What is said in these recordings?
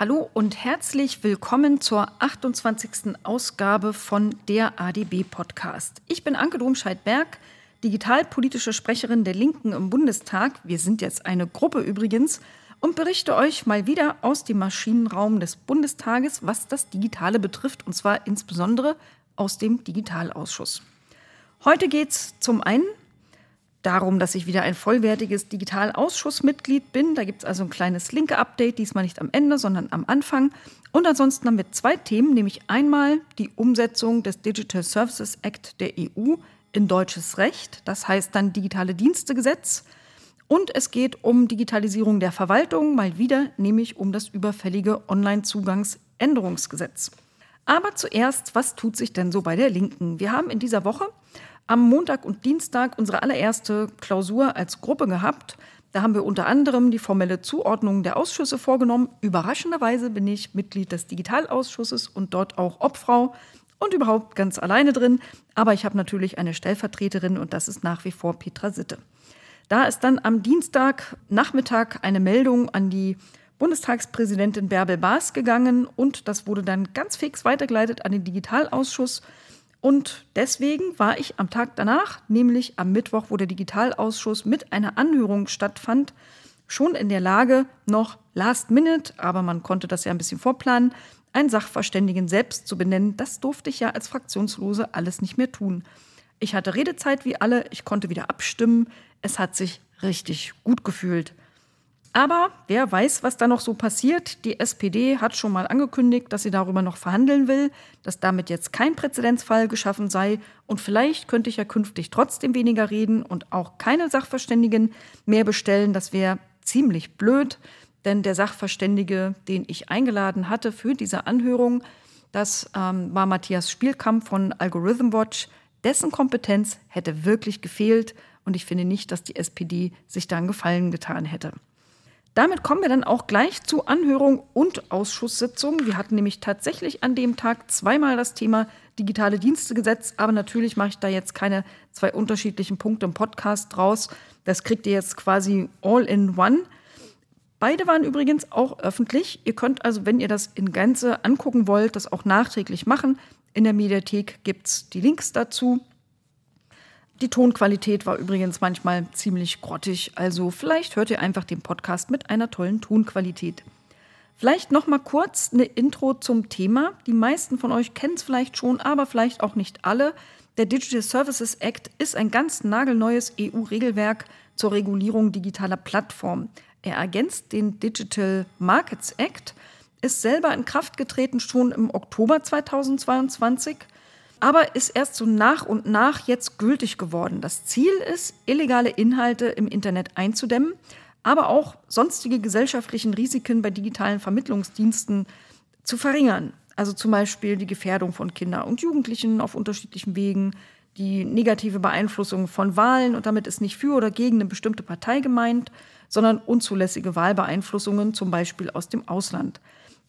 Hallo und herzlich willkommen zur 28. Ausgabe von der ADB Podcast. Ich bin Anke Domscheit-Berg, digitalpolitische Sprecherin der Linken im Bundestag. Wir sind jetzt eine Gruppe übrigens und berichte euch mal wieder aus dem Maschinenraum des Bundestages, was das Digitale betrifft, und zwar insbesondere aus dem Digitalausschuss. Heute geht es zum einen darum, dass ich wieder ein vollwertiges Digitalausschussmitglied bin. Da gibt es also ein kleines linke Update, diesmal nicht am Ende, sondern am Anfang. Und ansonsten haben wir zwei Themen, nämlich einmal die Umsetzung des Digital Services Act der EU in deutsches Recht, das heißt dann Digitale Dienstegesetz. Und es geht um Digitalisierung der Verwaltung, mal wieder, nämlich um das überfällige Online-Zugangsänderungsgesetz. Aber zuerst, was tut sich denn so bei der Linken? Wir haben in dieser Woche am Montag und Dienstag unsere allererste Klausur als Gruppe gehabt. Da haben wir unter anderem die formelle Zuordnung der Ausschüsse vorgenommen. Überraschenderweise bin ich Mitglied des Digitalausschusses und dort auch Obfrau und überhaupt ganz alleine drin. Aber ich habe natürlich eine Stellvertreterin und das ist nach wie vor Petra Sitte. Da ist dann am Dienstagnachmittag eine Meldung an die Bundestagspräsidentin Bärbel Baas gegangen und das wurde dann ganz fix weitergeleitet an den Digitalausschuss. Und deswegen war ich am Tag danach, nämlich am Mittwoch, wo der Digitalausschuss mit einer Anhörung stattfand, schon in der Lage, noch last minute, aber man konnte das ja ein bisschen vorplanen, einen Sachverständigen selbst zu benennen. Das durfte ich ja als Fraktionslose alles nicht mehr tun. Ich hatte Redezeit wie alle, ich konnte wieder abstimmen. Es hat sich richtig gut gefühlt. Aber wer weiß, was da noch so passiert. Die SPD hat schon mal angekündigt, dass sie darüber noch verhandeln will, dass damit jetzt kein Präzedenzfall geschaffen sei. Und vielleicht könnte ich ja künftig trotzdem weniger reden und auch keine Sachverständigen mehr bestellen. Das wäre ziemlich blöd, denn der Sachverständige, den ich eingeladen hatte für diese Anhörung, das ähm, war Matthias Spielkamp von Algorithm Watch. Dessen Kompetenz hätte wirklich gefehlt und ich finde nicht, dass die SPD sich da einen Gefallen getan hätte. Damit kommen wir dann auch gleich zu Anhörung und Ausschusssitzung. Wir hatten nämlich tatsächlich an dem Tag zweimal das Thema digitale Dienstegesetz, aber natürlich mache ich da jetzt keine zwei unterschiedlichen Punkte im Podcast draus. Das kriegt ihr jetzt quasi all in one. Beide waren übrigens auch öffentlich. Ihr könnt also, wenn ihr das in Gänze angucken wollt, das auch nachträglich machen. In der Mediathek gibt es die Links dazu. Die Tonqualität war übrigens manchmal ziemlich grottig, also vielleicht hört ihr einfach den Podcast mit einer tollen Tonqualität. Vielleicht noch mal kurz eine Intro zum Thema. Die meisten von euch kennen es vielleicht schon, aber vielleicht auch nicht alle. Der Digital Services Act ist ein ganz nagelneues EU-Regelwerk zur Regulierung digitaler Plattformen. Er ergänzt den Digital Markets Act, ist selber in Kraft getreten schon im Oktober 2022 aber ist erst so nach und nach jetzt gültig geworden. Das Ziel ist, illegale Inhalte im Internet einzudämmen, aber auch sonstige gesellschaftlichen Risiken bei digitalen Vermittlungsdiensten zu verringern. Also zum Beispiel die Gefährdung von Kindern und Jugendlichen auf unterschiedlichen Wegen, die negative Beeinflussung von Wahlen und damit ist nicht für oder gegen eine bestimmte Partei gemeint, sondern unzulässige Wahlbeeinflussungen, zum Beispiel aus dem Ausland.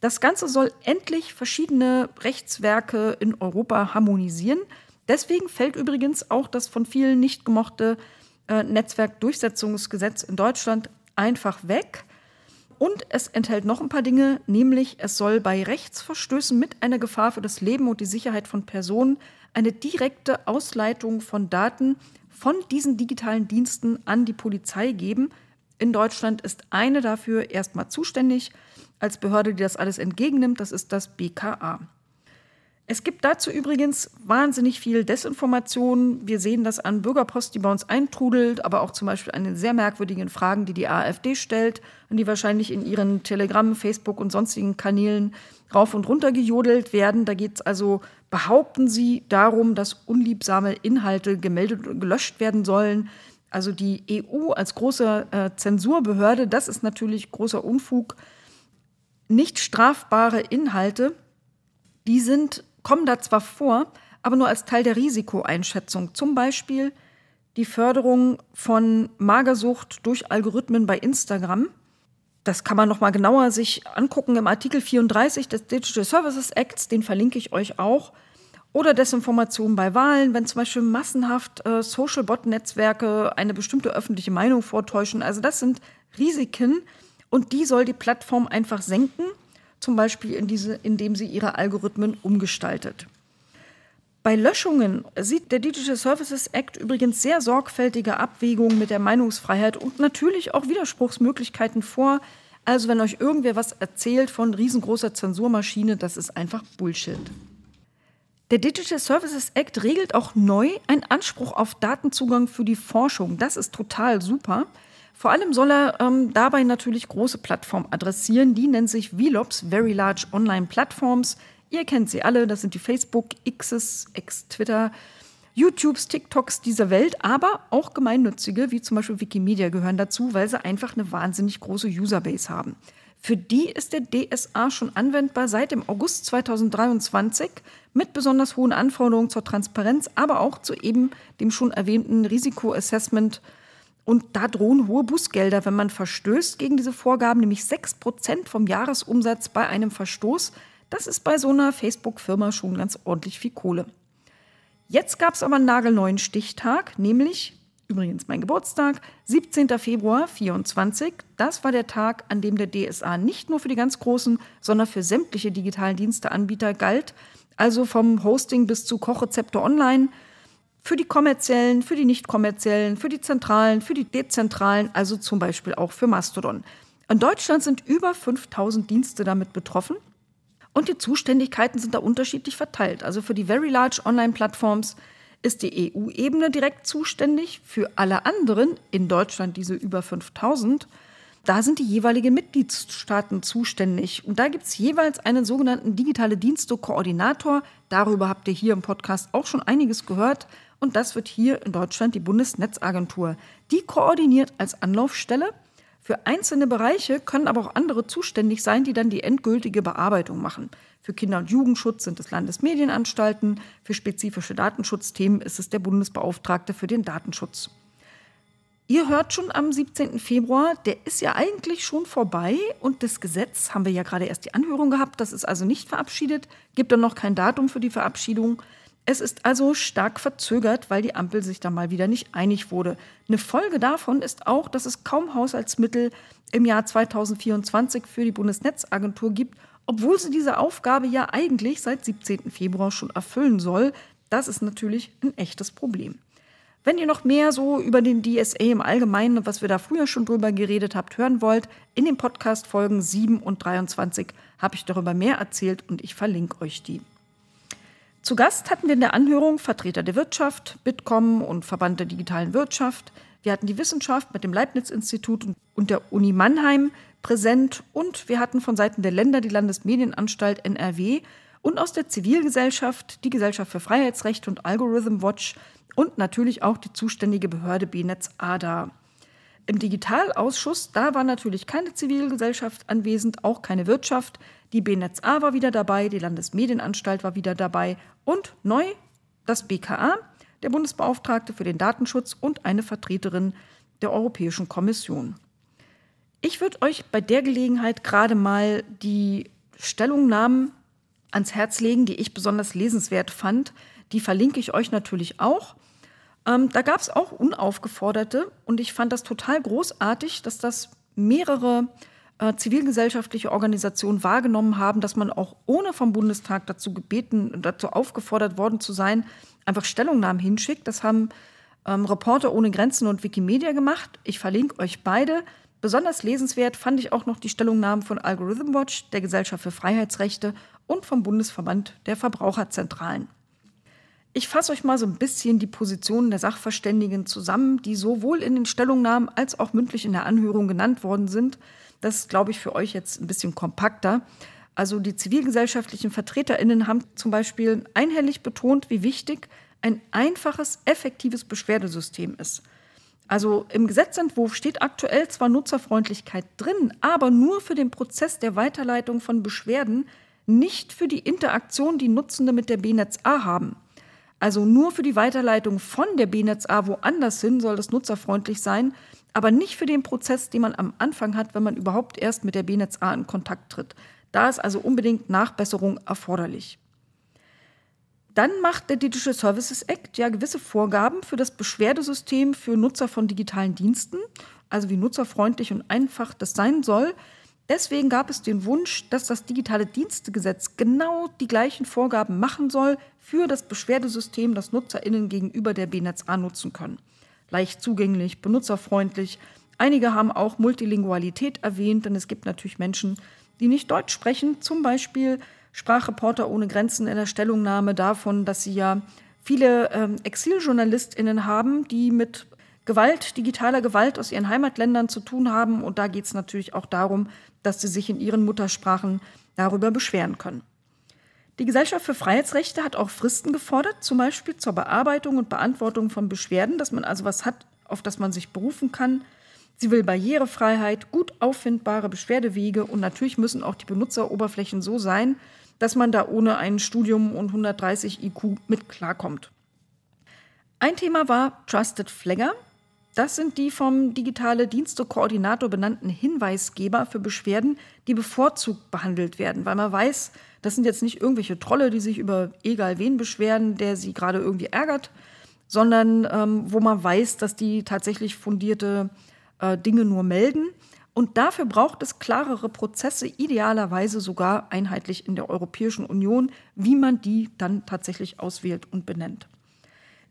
Das Ganze soll endlich verschiedene Rechtswerke in Europa harmonisieren. Deswegen fällt übrigens auch das von vielen nicht gemochte äh, Netzwerkdurchsetzungsgesetz in Deutschland einfach weg. Und es enthält noch ein paar Dinge, nämlich es soll bei Rechtsverstößen mit einer Gefahr für das Leben und die Sicherheit von Personen eine direkte Ausleitung von Daten von diesen digitalen Diensten an die Polizei geben. In Deutschland ist eine dafür erstmal zuständig als Behörde, die das alles entgegennimmt, das ist das BKA. Es gibt dazu übrigens wahnsinnig viel Desinformation. Wir sehen das an Bürgerpost, die bei uns eintrudelt, aber auch zum Beispiel an den sehr merkwürdigen Fragen, die die AfD stellt und die wahrscheinlich in ihren Telegram, Facebook und sonstigen Kanälen rauf und runter gejodelt werden. Da geht es also, behaupten sie, darum, dass unliebsame Inhalte gemeldet und gelöscht werden sollen. Also die EU als große äh, Zensurbehörde, das ist natürlich großer Unfug nicht strafbare Inhalte, die sind, kommen da zwar vor, aber nur als Teil der Risikoeinschätzung. Zum Beispiel die Förderung von Magersucht durch Algorithmen bei Instagram. Das kann man noch mal genauer sich angucken im Artikel 34 des Digital Services Acts, den verlinke ich euch auch. Oder Desinformation bei Wahlen, wenn zum Beispiel massenhaft äh, Social Bot-Netzwerke eine bestimmte öffentliche Meinung vortäuschen. Also das sind Risiken, und die soll die Plattform einfach senken, zum Beispiel in diese, indem sie ihre Algorithmen umgestaltet. Bei Löschungen sieht der Digital Services Act übrigens sehr sorgfältige Abwägungen mit der Meinungsfreiheit und natürlich auch Widerspruchsmöglichkeiten vor. Also wenn euch irgendwer was erzählt von riesengroßer Zensurmaschine, das ist einfach Bullshit. Der Digital Services Act regelt auch neu einen Anspruch auf Datenzugang für die Forschung. Das ist total super. Vor allem soll er ähm, dabei natürlich große Plattformen adressieren. Die nennen sich VLOPs, Very Large Online Platforms. Ihr kennt sie alle, das sind die Facebook, Xs, X-Twitter, YouTubes, TikToks dieser Welt, aber auch gemeinnützige, wie zum Beispiel Wikimedia, gehören dazu, weil sie einfach eine wahnsinnig große Userbase haben. Für die ist der DSA schon anwendbar seit dem August 2023 mit besonders hohen Anforderungen zur Transparenz, aber auch zu eben dem schon erwähnten Risikoassessment. Und da drohen hohe Bußgelder, wenn man verstößt gegen diese Vorgaben, nämlich 6% vom Jahresumsatz bei einem Verstoß. Das ist bei so einer Facebook-Firma schon ganz ordentlich viel Kohle. Jetzt gab es aber einen nagelneuen Stichtag, nämlich übrigens mein Geburtstag, 17. Februar 24. Das war der Tag, an dem der DSA nicht nur für die ganz großen, sondern für sämtliche digitalen Diensteanbieter galt, also vom Hosting bis zu Kochrezepte online, für die kommerziellen, für die nicht kommerziellen, für die zentralen, für die dezentralen, also zum Beispiel auch für Mastodon. In Deutschland sind über 5000 Dienste damit betroffen und die Zuständigkeiten sind da unterschiedlich verteilt. Also für die Very Large Online-Plattforms ist die EU-Ebene direkt zuständig. Für alle anderen, in Deutschland diese über 5000, da sind die jeweiligen Mitgliedstaaten zuständig. Und da gibt es jeweils einen sogenannten digitale Dienste-Koordinator. Darüber habt ihr hier im Podcast auch schon einiges gehört. Und das wird hier in Deutschland die Bundesnetzagentur. Die koordiniert als Anlaufstelle für einzelne Bereiche können aber auch andere zuständig sein, die dann die endgültige Bearbeitung machen. Für Kinder- und Jugendschutz sind es Landesmedienanstalten, für spezifische Datenschutzthemen ist es der Bundesbeauftragte für den Datenschutz. Ihr hört schon am 17. Februar, der ist ja eigentlich schon vorbei und das Gesetz haben wir ja gerade erst die Anhörung gehabt, das ist also nicht verabschiedet, gibt dann noch kein Datum für die Verabschiedung. Es ist also stark verzögert, weil die Ampel sich da mal wieder nicht einig wurde. Eine Folge davon ist auch, dass es kaum Haushaltsmittel im Jahr 2024 für die Bundesnetzagentur gibt, obwohl sie diese Aufgabe ja eigentlich seit 17. Februar schon erfüllen soll. Das ist natürlich ein echtes Problem. Wenn ihr noch mehr so über den DSA im Allgemeinen, was wir da früher schon drüber geredet habt, hören wollt, in den Podcast-Folgen 7 und 23 habe ich darüber mehr erzählt und ich verlinke euch die. Zu Gast hatten wir in der Anhörung Vertreter der Wirtschaft, Bitkom und Verband der digitalen Wirtschaft. Wir hatten die Wissenschaft mit dem Leibniz-Institut und der Uni Mannheim präsent und wir hatten von Seiten der Länder die Landesmedienanstalt NRW und aus der Zivilgesellschaft die Gesellschaft für Freiheitsrechte und Algorithm Watch und natürlich auch die zuständige Behörde BNetz ADA. Im Digitalausschuss, da war natürlich keine Zivilgesellschaft anwesend, auch keine Wirtschaft. Die BNetz A war wieder dabei, die Landesmedienanstalt war wieder dabei und neu das BKA, der Bundesbeauftragte für den Datenschutz und eine Vertreterin der Europäischen Kommission. Ich würde euch bei der Gelegenheit gerade mal die Stellungnahmen ans Herz legen, die ich besonders lesenswert fand. Die verlinke ich euch natürlich auch. Ähm, da gab es auch unaufgeforderte und ich fand das total großartig, dass das mehrere äh, zivilgesellschaftliche Organisationen wahrgenommen haben, dass man auch ohne vom Bundestag dazu gebeten, dazu aufgefordert worden zu sein, einfach Stellungnahmen hinschickt. Das haben ähm, Reporter ohne Grenzen und Wikimedia gemacht. Ich verlinke euch beide. Besonders lesenswert fand ich auch noch die Stellungnahmen von Algorithm Watch, der Gesellschaft für Freiheitsrechte und vom Bundesverband der Verbraucherzentralen. Ich fasse euch mal so ein bisschen die Positionen der Sachverständigen zusammen, die sowohl in den Stellungnahmen als auch mündlich in der Anhörung genannt worden sind. Das ist, glaube ich, für euch jetzt ein bisschen kompakter. Also die zivilgesellschaftlichen Vertreterinnen haben zum Beispiel einhellig betont, wie wichtig ein einfaches, effektives Beschwerdesystem ist. Also im Gesetzentwurf steht aktuell zwar Nutzerfreundlichkeit drin, aber nur für den Prozess der Weiterleitung von Beschwerden, nicht für die Interaktion, die Nutzende mit der BNetz A haben. Also nur für die Weiterleitung von der BNetz A woanders hin soll es nutzerfreundlich sein, aber nicht für den Prozess, den man am Anfang hat, wenn man überhaupt erst mit der BNetz A in Kontakt tritt. Da ist also unbedingt Nachbesserung erforderlich. Dann macht der Digital Services Act ja gewisse Vorgaben für das Beschwerdesystem für Nutzer von digitalen Diensten, also wie nutzerfreundlich und einfach das sein soll. Deswegen gab es den Wunsch, dass das digitale Dienstegesetz genau die gleichen Vorgaben machen soll für das Beschwerdesystem, das NutzerInnen gegenüber der BNetzA nutzen können. Leicht zugänglich, benutzerfreundlich. Einige haben auch Multilingualität erwähnt, denn es gibt natürlich Menschen, die nicht Deutsch sprechen. Zum Beispiel Sprachreporter ohne Grenzen in der Stellungnahme davon, dass sie ja viele ähm, ExiljournalistInnen haben, die mit Gewalt, digitaler Gewalt aus ihren Heimatländern zu tun haben. Und da geht es natürlich auch darum, dass sie sich in ihren Muttersprachen darüber beschweren können. Die Gesellschaft für Freiheitsrechte hat auch Fristen gefordert, zum Beispiel zur Bearbeitung und Beantwortung von Beschwerden, dass man also was hat, auf das man sich berufen kann. Sie will Barrierefreiheit, gut auffindbare Beschwerdewege und natürlich müssen auch die Benutzeroberflächen so sein, dass man da ohne ein Studium und 130 IQ mit klarkommt. Ein Thema war Trusted Flagger. Das sind die vom Digitale Dienste-Koordinator benannten Hinweisgeber für Beschwerden, die bevorzugt behandelt werden, weil man weiß, das sind jetzt nicht irgendwelche Trolle, die sich über egal wen beschweren, der sie gerade irgendwie ärgert, sondern ähm, wo man weiß, dass die tatsächlich fundierte äh, Dinge nur melden. Und dafür braucht es klarere Prozesse, idealerweise sogar einheitlich in der Europäischen Union, wie man die dann tatsächlich auswählt und benennt.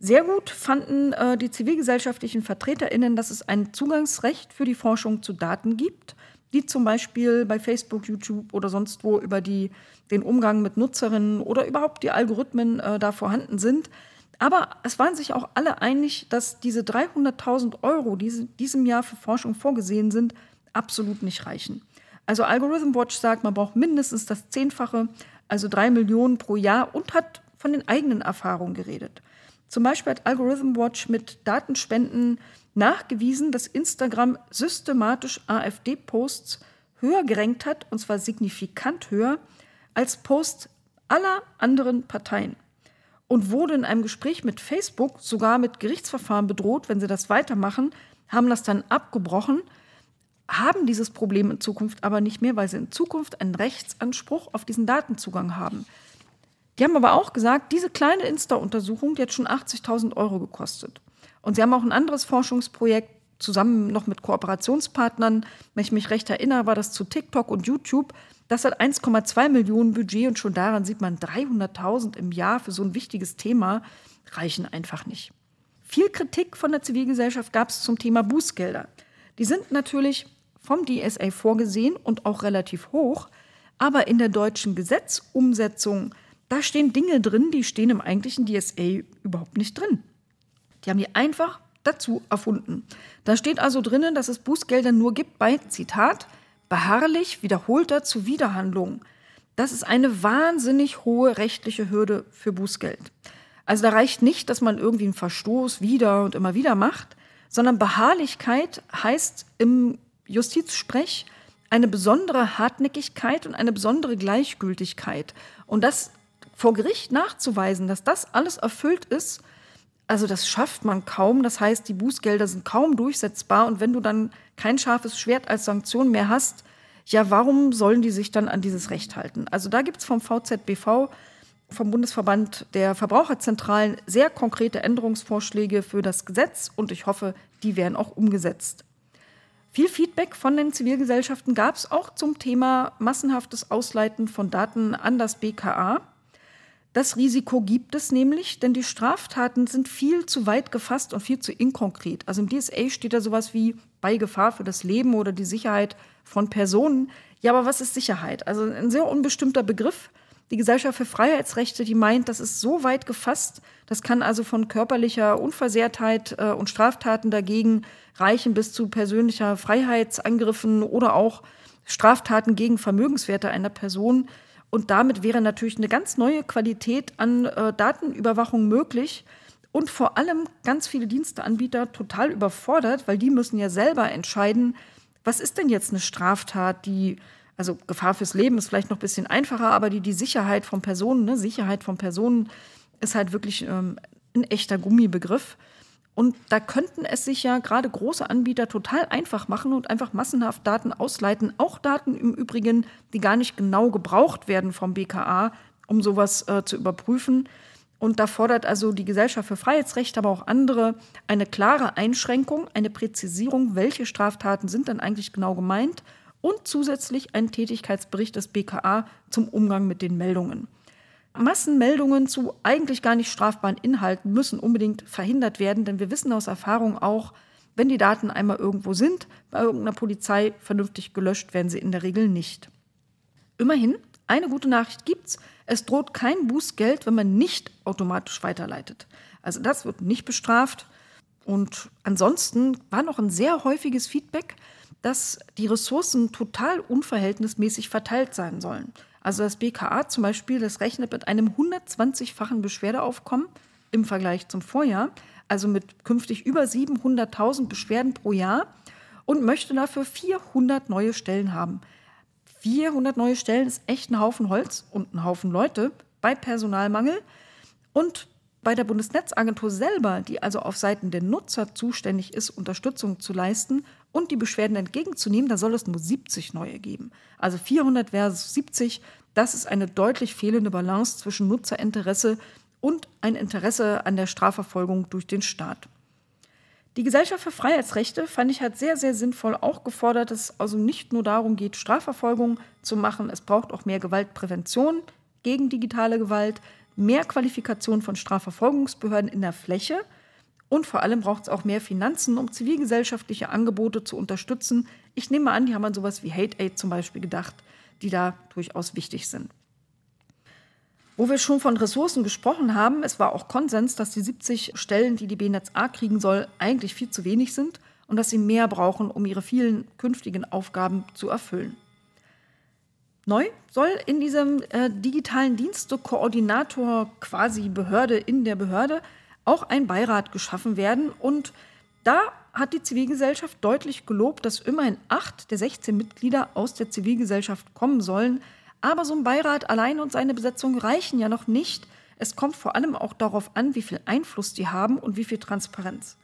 Sehr gut fanden äh, die zivilgesellschaftlichen VertreterInnen, dass es ein Zugangsrecht für die Forschung zu Daten gibt, die zum Beispiel bei Facebook, YouTube oder sonst wo über die, den Umgang mit Nutzerinnen oder überhaupt die Algorithmen äh, da vorhanden sind. Aber es waren sich auch alle einig, dass diese 300.000 Euro, die diesem Jahr für Forschung vorgesehen sind, absolut nicht reichen. Also Algorithm Watch sagt, man braucht mindestens das Zehnfache, also drei Millionen pro Jahr und hat von den eigenen Erfahrungen geredet. Zum Beispiel hat Algorithm Watch mit Datenspenden nachgewiesen, dass Instagram systematisch AfD-Posts höher gerankt hat, und zwar signifikant höher, als Posts aller anderen Parteien. Und wurde in einem Gespräch mit Facebook sogar mit Gerichtsverfahren bedroht, wenn sie das weitermachen, haben das dann abgebrochen, haben dieses Problem in Zukunft aber nicht mehr, weil sie in Zukunft einen Rechtsanspruch auf diesen Datenzugang haben. Die haben aber auch gesagt, diese kleine Insta-Untersuchung, die hat schon 80.000 Euro gekostet. Und sie haben auch ein anderes Forschungsprojekt zusammen noch mit Kooperationspartnern, wenn ich mich recht erinnere, war das zu TikTok und YouTube. Das hat 1,2 Millionen Budget und schon daran sieht man, 300.000 im Jahr für so ein wichtiges Thema reichen einfach nicht. Viel Kritik von der Zivilgesellschaft gab es zum Thema Bußgelder. Die sind natürlich vom DSA vorgesehen und auch relativ hoch, aber in der deutschen Gesetzumsetzung da stehen Dinge drin, die stehen im eigentlichen DSA überhaupt nicht drin. Die haben die einfach dazu erfunden. Da steht also drinnen, dass es Bußgelder nur gibt bei, Zitat, beharrlich wiederholter Zuwiderhandlung. Das ist eine wahnsinnig hohe rechtliche Hürde für Bußgeld. Also da reicht nicht, dass man irgendwie einen Verstoß wieder und immer wieder macht, sondern Beharrlichkeit heißt im Justizsprech eine besondere Hartnäckigkeit und eine besondere Gleichgültigkeit. Und das vor Gericht nachzuweisen, dass das alles erfüllt ist, also das schafft man kaum. Das heißt, die Bußgelder sind kaum durchsetzbar. Und wenn du dann kein scharfes Schwert als Sanktion mehr hast, ja, warum sollen die sich dann an dieses Recht halten? Also da gibt es vom VZBV, vom Bundesverband der Verbraucherzentralen, sehr konkrete Änderungsvorschläge für das Gesetz und ich hoffe, die werden auch umgesetzt. Viel Feedback von den Zivilgesellschaften gab es auch zum Thema massenhaftes Ausleiten von Daten an das BKA. Das Risiko gibt es nämlich, denn die Straftaten sind viel zu weit gefasst und viel zu inkonkret. Also im DSA steht da sowas wie bei Gefahr für das Leben oder die Sicherheit von Personen. Ja, aber was ist Sicherheit? Also ein sehr unbestimmter Begriff. Die Gesellschaft für Freiheitsrechte, die meint, das ist so weit gefasst, das kann also von körperlicher Unversehrtheit äh, und Straftaten dagegen reichen bis zu persönlicher Freiheitsangriffen oder auch Straftaten gegen Vermögenswerte einer Person. Und damit wäre natürlich eine ganz neue Qualität an äh, Datenüberwachung möglich. Und vor allem ganz viele Diensteanbieter total überfordert, weil die müssen ja selber entscheiden, was ist denn jetzt eine Straftat, die, also Gefahr fürs Leben ist vielleicht noch ein bisschen einfacher, aber die die Sicherheit von Personen, ne, Sicherheit von Personen ist halt wirklich ähm, ein echter Gummibegriff. Und da könnten es sich ja gerade große Anbieter total einfach machen und einfach massenhaft Daten ausleiten. Auch Daten im Übrigen, die gar nicht genau gebraucht werden vom BKA, um sowas äh, zu überprüfen. Und da fordert also die Gesellschaft für Freiheitsrechte, aber auch andere eine klare Einschränkung, eine Präzisierung, welche Straftaten sind dann eigentlich genau gemeint und zusätzlich ein Tätigkeitsbericht des BKA zum Umgang mit den Meldungen. Massenmeldungen zu eigentlich gar nicht strafbaren Inhalten müssen unbedingt verhindert werden, denn wir wissen aus Erfahrung auch, wenn die Daten einmal irgendwo sind, bei irgendeiner Polizei vernünftig gelöscht werden sie in der Regel nicht. Immerhin, eine gute Nachricht gibt's. Es droht kein Bußgeld, wenn man nicht automatisch weiterleitet. Also das wird nicht bestraft. Und ansonsten war noch ein sehr häufiges Feedback, dass die Ressourcen total unverhältnismäßig verteilt sein sollen. Also das BKA zum Beispiel, das rechnet mit einem 120-fachen Beschwerdeaufkommen im Vergleich zum Vorjahr, also mit künftig über 700.000 Beschwerden pro Jahr und möchte dafür 400 neue Stellen haben. 400 neue Stellen ist echt ein Haufen Holz und ein Haufen Leute bei Personalmangel. Und bei der Bundesnetzagentur selber, die also auf Seiten der Nutzer zuständig ist, Unterstützung zu leisten und die Beschwerden entgegenzunehmen, da soll es nur 70 neue geben. Also 400 versus 70, das ist eine deutlich fehlende Balance zwischen Nutzerinteresse und ein Interesse an der Strafverfolgung durch den Staat. Die Gesellschaft für Freiheitsrechte fand ich hat sehr, sehr sinnvoll auch gefordert, dass es also nicht nur darum geht, Strafverfolgung zu machen, es braucht auch mehr Gewaltprävention gegen digitale Gewalt, mehr Qualifikation von Strafverfolgungsbehörden in der Fläche und vor allem braucht es auch mehr Finanzen, um zivilgesellschaftliche Angebote zu unterstützen. Ich nehme an, die haben an sowas wie Hate Aid zum Beispiel gedacht, die da durchaus wichtig sind. Wo wir schon von Ressourcen gesprochen haben, es war auch Konsens, dass die 70 Stellen, die die BNetz A kriegen soll, eigentlich viel zu wenig sind und dass sie mehr brauchen, um ihre vielen künftigen Aufgaben zu erfüllen. Neu soll in diesem äh, digitalen Dienstekoordinator quasi Behörde in der Behörde auch ein Beirat geschaffen werden. Und da hat die Zivilgesellschaft deutlich gelobt, dass immerhin acht der 16 Mitglieder aus der Zivilgesellschaft kommen sollen, aber so ein Beirat allein und seine Besetzung reichen ja noch nicht. Es kommt vor allem auch darauf an, wie viel Einfluss die haben und wie viel Transparenz.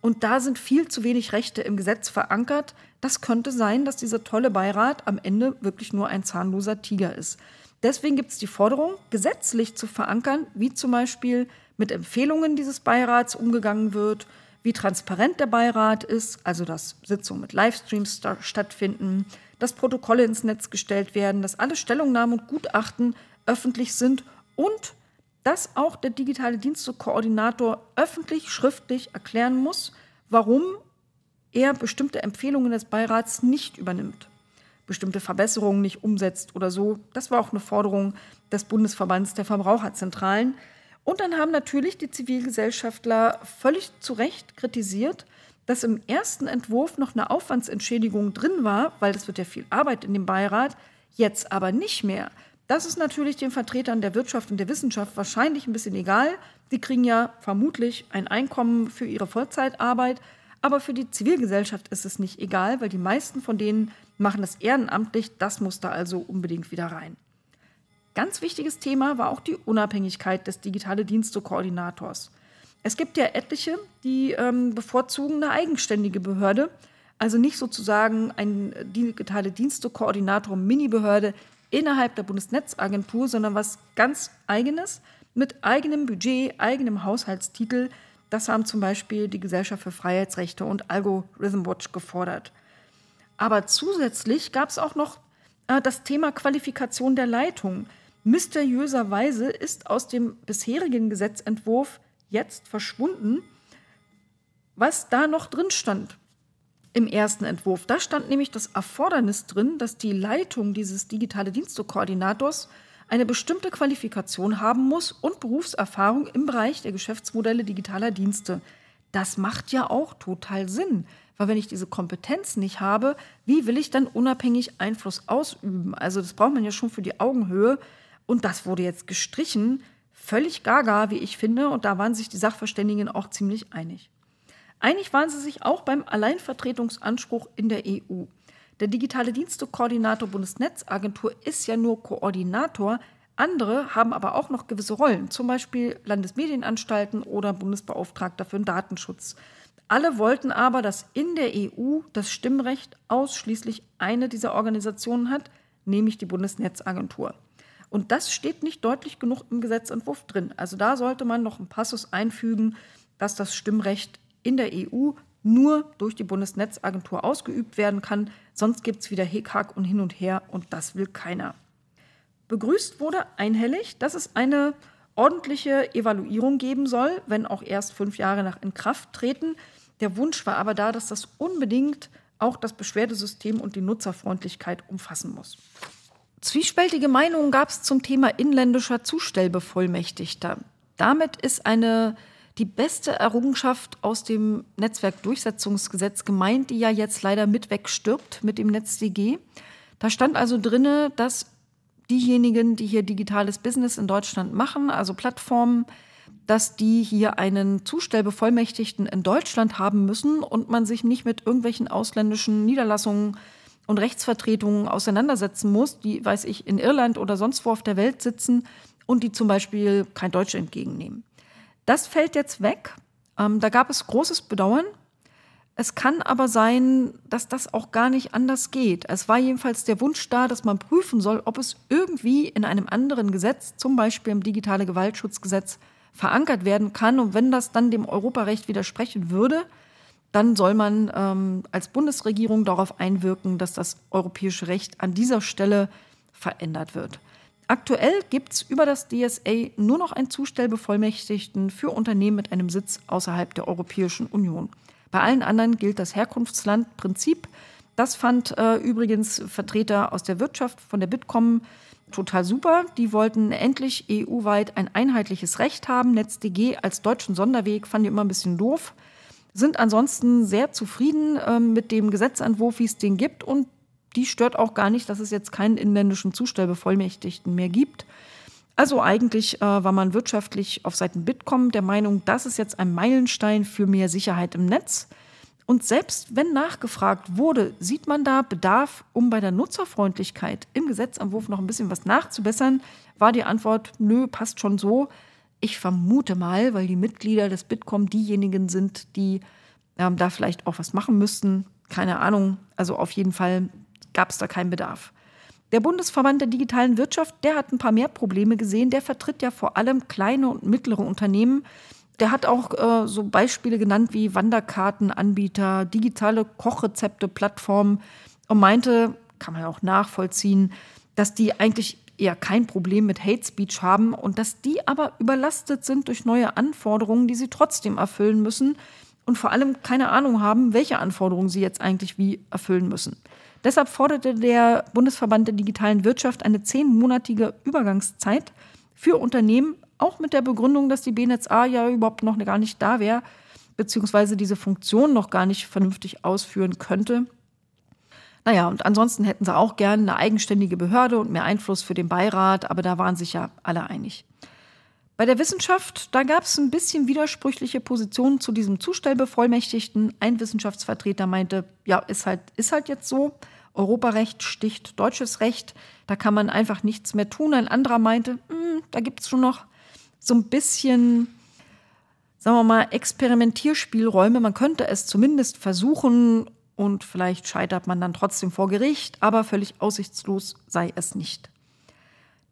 Und da sind viel zu wenig Rechte im Gesetz verankert. Das könnte sein, dass dieser tolle Beirat am Ende wirklich nur ein zahnloser Tiger ist. Deswegen gibt es die Forderung, gesetzlich zu verankern, wie zum Beispiel mit Empfehlungen dieses Beirats umgegangen wird, wie transparent der Beirat ist, also dass Sitzungen mit Livestreams stattfinden, dass Protokolle ins Netz gestellt werden, dass alle Stellungnahmen und Gutachten öffentlich sind und dass auch der digitale Dienstekoordinator öffentlich schriftlich erklären muss, warum er bestimmte Empfehlungen des Beirats nicht übernimmt, bestimmte Verbesserungen nicht umsetzt oder so. Das war auch eine Forderung des Bundesverbands der Verbraucherzentralen. Und dann haben natürlich die Zivilgesellschaftler völlig zu Recht kritisiert, dass im ersten Entwurf noch eine Aufwandsentschädigung drin war, weil das wird ja viel Arbeit in dem Beirat, jetzt aber nicht mehr. Das ist natürlich den Vertretern der Wirtschaft und der Wissenschaft wahrscheinlich ein bisschen egal. Die kriegen ja vermutlich ein Einkommen für ihre Vollzeitarbeit, aber für die Zivilgesellschaft ist es nicht egal, weil die meisten von denen machen das ehrenamtlich. Das muss da also unbedingt wieder rein. Ganz wichtiges Thema war auch die Unabhängigkeit des digitale Dienste-Koordinators. Es gibt ja etliche, die ähm, bevorzugen eine eigenständige Behörde, also nicht sozusagen ein digitale Dienste-Koordinator, Mini-Behörde innerhalb der Bundesnetzagentur, sondern was ganz eigenes mit eigenem Budget, eigenem Haushaltstitel. Das haben zum Beispiel die Gesellschaft für Freiheitsrechte und Algorithm Watch gefordert. Aber zusätzlich gab es auch noch äh, das Thema Qualifikation der Leitung. Mysteriöserweise ist aus dem bisherigen Gesetzentwurf jetzt verschwunden, was da noch drin stand im ersten Entwurf. Da stand nämlich das Erfordernis drin, dass die Leitung dieses digitale Dienstekoordinators eine bestimmte Qualifikation haben muss und Berufserfahrung im Bereich der Geschäftsmodelle digitaler Dienste. Das macht ja auch total Sinn, weil wenn ich diese Kompetenz nicht habe, wie will ich dann unabhängig Einfluss ausüben? Also das braucht man ja schon für die Augenhöhe und das wurde jetzt gestrichen. Völlig gaga, wie ich finde, und da waren sich die Sachverständigen auch ziemlich einig. Einig waren sie sich auch beim Alleinvertretungsanspruch in der EU. Der digitale Dienstekoordinator Bundesnetzagentur ist ja nur Koordinator, andere haben aber auch noch gewisse Rollen, zum Beispiel Landesmedienanstalten oder Bundesbeauftragter für den Datenschutz. Alle wollten aber, dass in der EU das Stimmrecht ausschließlich eine dieser Organisationen hat, nämlich die Bundesnetzagentur. Und das steht nicht deutlich genug im Gesetzentwurf drin. Also da sollte man noch einen Passus einfügen, dass das Stimmrecht in der EU nur durch die Bundesnetzagentur ausgeübt werden kann. Sonst gibt es wieder Hickhack und hin und her und das will keiner. Begrüßt wurde einhellig, dass es eine ordentliche Evaluierung geben soll, wenn auch erst fünf Jahre nach Inkrafttreten. Der Wunsch war aber da, dass das unbedingt auch das Beschwerdesystem und die Nutzerfreundlichkeit umfassen muss. Zwiespältige Meinungen gab es zum Thema inländischer Zustellbevollmächtigter. Damit ist eine die beste Errungenschaft aus dem Netzwerkdurchsetzungsgesetz gemeint, die ja jetzt leider mit wegstirbt mit dem NetzDG. Da stand also drinne, dass diejenigen, die hier digitales Business in Deutschland machen, also Plattformen, dass die hier einen Zustellbevollmächtigten in Deutschland haben müssen und man sich nicht mit irgendwelchen ausländischen Niederlassungen und Rechtsvertretungen auseinandersetzen muss, die, weiß ich, in Irland oder sonst wo auf der Welt sitzen und die zum Beispiel kein Deutsch entgegennehmen. Das fällt jetzt weg. Ähm, da gab es großes Bedauern. Es kann aber sein, dass das auch gar nicht anders geht. Es war jedenfalls der Wunsch da, dass man prüfen soll, ob es irgendwie in einem anderen Gesetz, zum Beispiel im Digitale Gewaltschutzgesetz, verankert werden kann. Und wenn das dann dem Europarecht widersprechen würde, dann soll man ähm, als Bundesregierung darauf einwirken, dass das europäische Recht an dieser Stelle verändert wird. Aktuell gibt es über das DSA nur noch einen Zustellbevollmächtigten für Unternehmen mit einem Sitz außerhalb der Europäischen Union. Bei allen anderen gilt das Herkunftslandprinzip. Das fand äh, übrigens Vertreter aus der Wirtschaft von der Bitkom total super. Die wollten endlich EU-weit ein einheitliches Recht haben. NetzDG als deutschen Sonderweg fand ich immer ein bisschen doof. Sind ansonsten sehr zufrieden äh, mit dem Gesetzentwurf, wie es den gibt. Und die stört auch gar nicht, dass es jetzt keinen inländischen Zustellbevollmächtigten mehr gibt. Also eigentlich äh, war man wirtschaftlich auf Seiten Bitkom der Meinung, das ist jetzt ein Meilenstein für mehr Sicherheit im Netz. Und selbst wenn nachgefragt wurde, sieht man da Bedarf, um bei der Nutzerfreundlichkeit im Gesetzentwurf noch ein bisschen was nachzubessern, war die Antwort, nö, passt schon so. Ich vermute mal, weil die Mitglieder des Bitkom diejenigen sind, die ähm, da vielleicht auch was machen müssten. Keine Ahnung. Also auf jeden Fall gab es da keinen Bedarf. Der Bundesverband der digitalen Wirtschaft, der hat ein paar mehr Probleme gesehen. Der vertritt ja vor allem kleine und mittlere Unternehmen, der hat auch äh, so Beispiele genannt wie Wanderkartenanbieter, digitale Kochrezepte, Plattformen und meinte, kann man ja auch nachvollziehen, dass die eigentlich eher kein Problem mit Hate Speech haben und dass die aber überlastet sind durch neue Anforderungen, die sie trotzdem erfüllen müssen und vor allem keine Ahnung haben, welche Anforderungen sie jetzt eigentlich wie erfüllen müssen. Deshalb forderte der Bundesverband der digitalen Wirtschaft eine zehnmonatige Übergangszeit für Unternehmen auch mit der Begründung, dass die BNetzA ja überhaupt noch gar nicht da wäre, beziehungsweise diese Funktion noch gar nicht vernünftig ausführen könnte. Naja, und ansonsten hätten sie auch gerne eine eigenständige Behörde und mehr Einfluss für den Beirat, aber da waren sich ja alle einig. Bei der Wissenschaft, da gab es ein bisschen widersprüchliche Positionen zu diesem Zustellbevollmächtigten. Ein Wissenschaftsvertreter meinte, ja, ist halt, ist halt jetzt so. Europarecht sticht deutsches Recht, da kann man einfach nichts mehr tun. Ein anderer meinte, hm, da gibt es schon noch so ein bisschen, sagen wir mal, Experimentierspielräume. Man könnte es zumindest versuchen und vielleicht scheitert man dann trotzdem vor Gericht, aber völlig aussichtslos sei es nicht.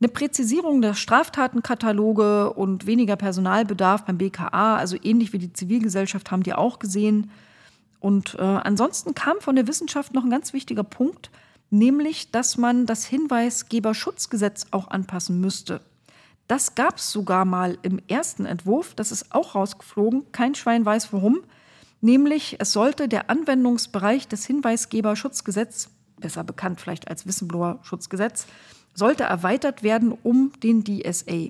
Eine Präzisierung der Straftatenkataloge und weniger Personalbedarf beim BKA, also ähnlich wie die Zivilgesellschaft, haben die auch gesehen. Und äh, ansonsten kam von der Wissenschaft noch ein ganz wichtiger Punkt, nämlich, dass man das Hinweisgeberschutzgesetz auch anpassen müsste. Das gab es sogar mal im ersten Entwurf, das ist auch rausgeflogen, kein Schwein weiß warum. Nämlich, es sollte der Anwendungsbereich des Hinweisgeberschutzgesetzes, besser bekannt vielleicht als Whistleblower-Schutzgesetz, sollte erweitert werden um den DSA.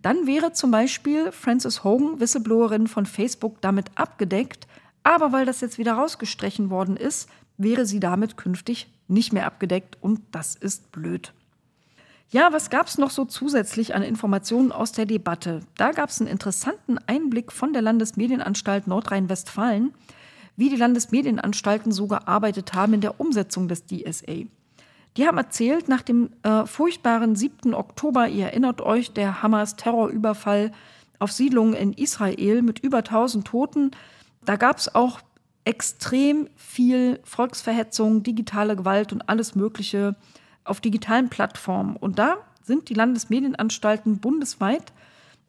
Dann wäre zum Beispiel Frances Hogan, Whistleblowerin von Facebook, damit abgedeckt, aber weil das jetzt wieder rausgestrichen worden ist, wäre sie damit künftig nicht mehr abgedeckt und das ist blöd. Ja, was gab es noch so zusätzlich an Informationen aus der Debatte? Da gab es einen interessanten Einblick von der Landesmedienanstalt Nordrhein-Westfalen, wie die Landesmedienanstalten so gearbeitet haben in der Umsetzung des DSA. Die haben erzählt, nach dem äh, furchtbaren 7. Oktober, ihr erinnert euch, der Hamas-Terrorüberfall auf Siedlungen in Israel mit über 1000 Toten, da gab es auch extrem viel Volksverhetzung, digitale Gewalt und alles Mögliche auf digitalen Plattformen. Und da sind die Landesmedienanstalten bundesweit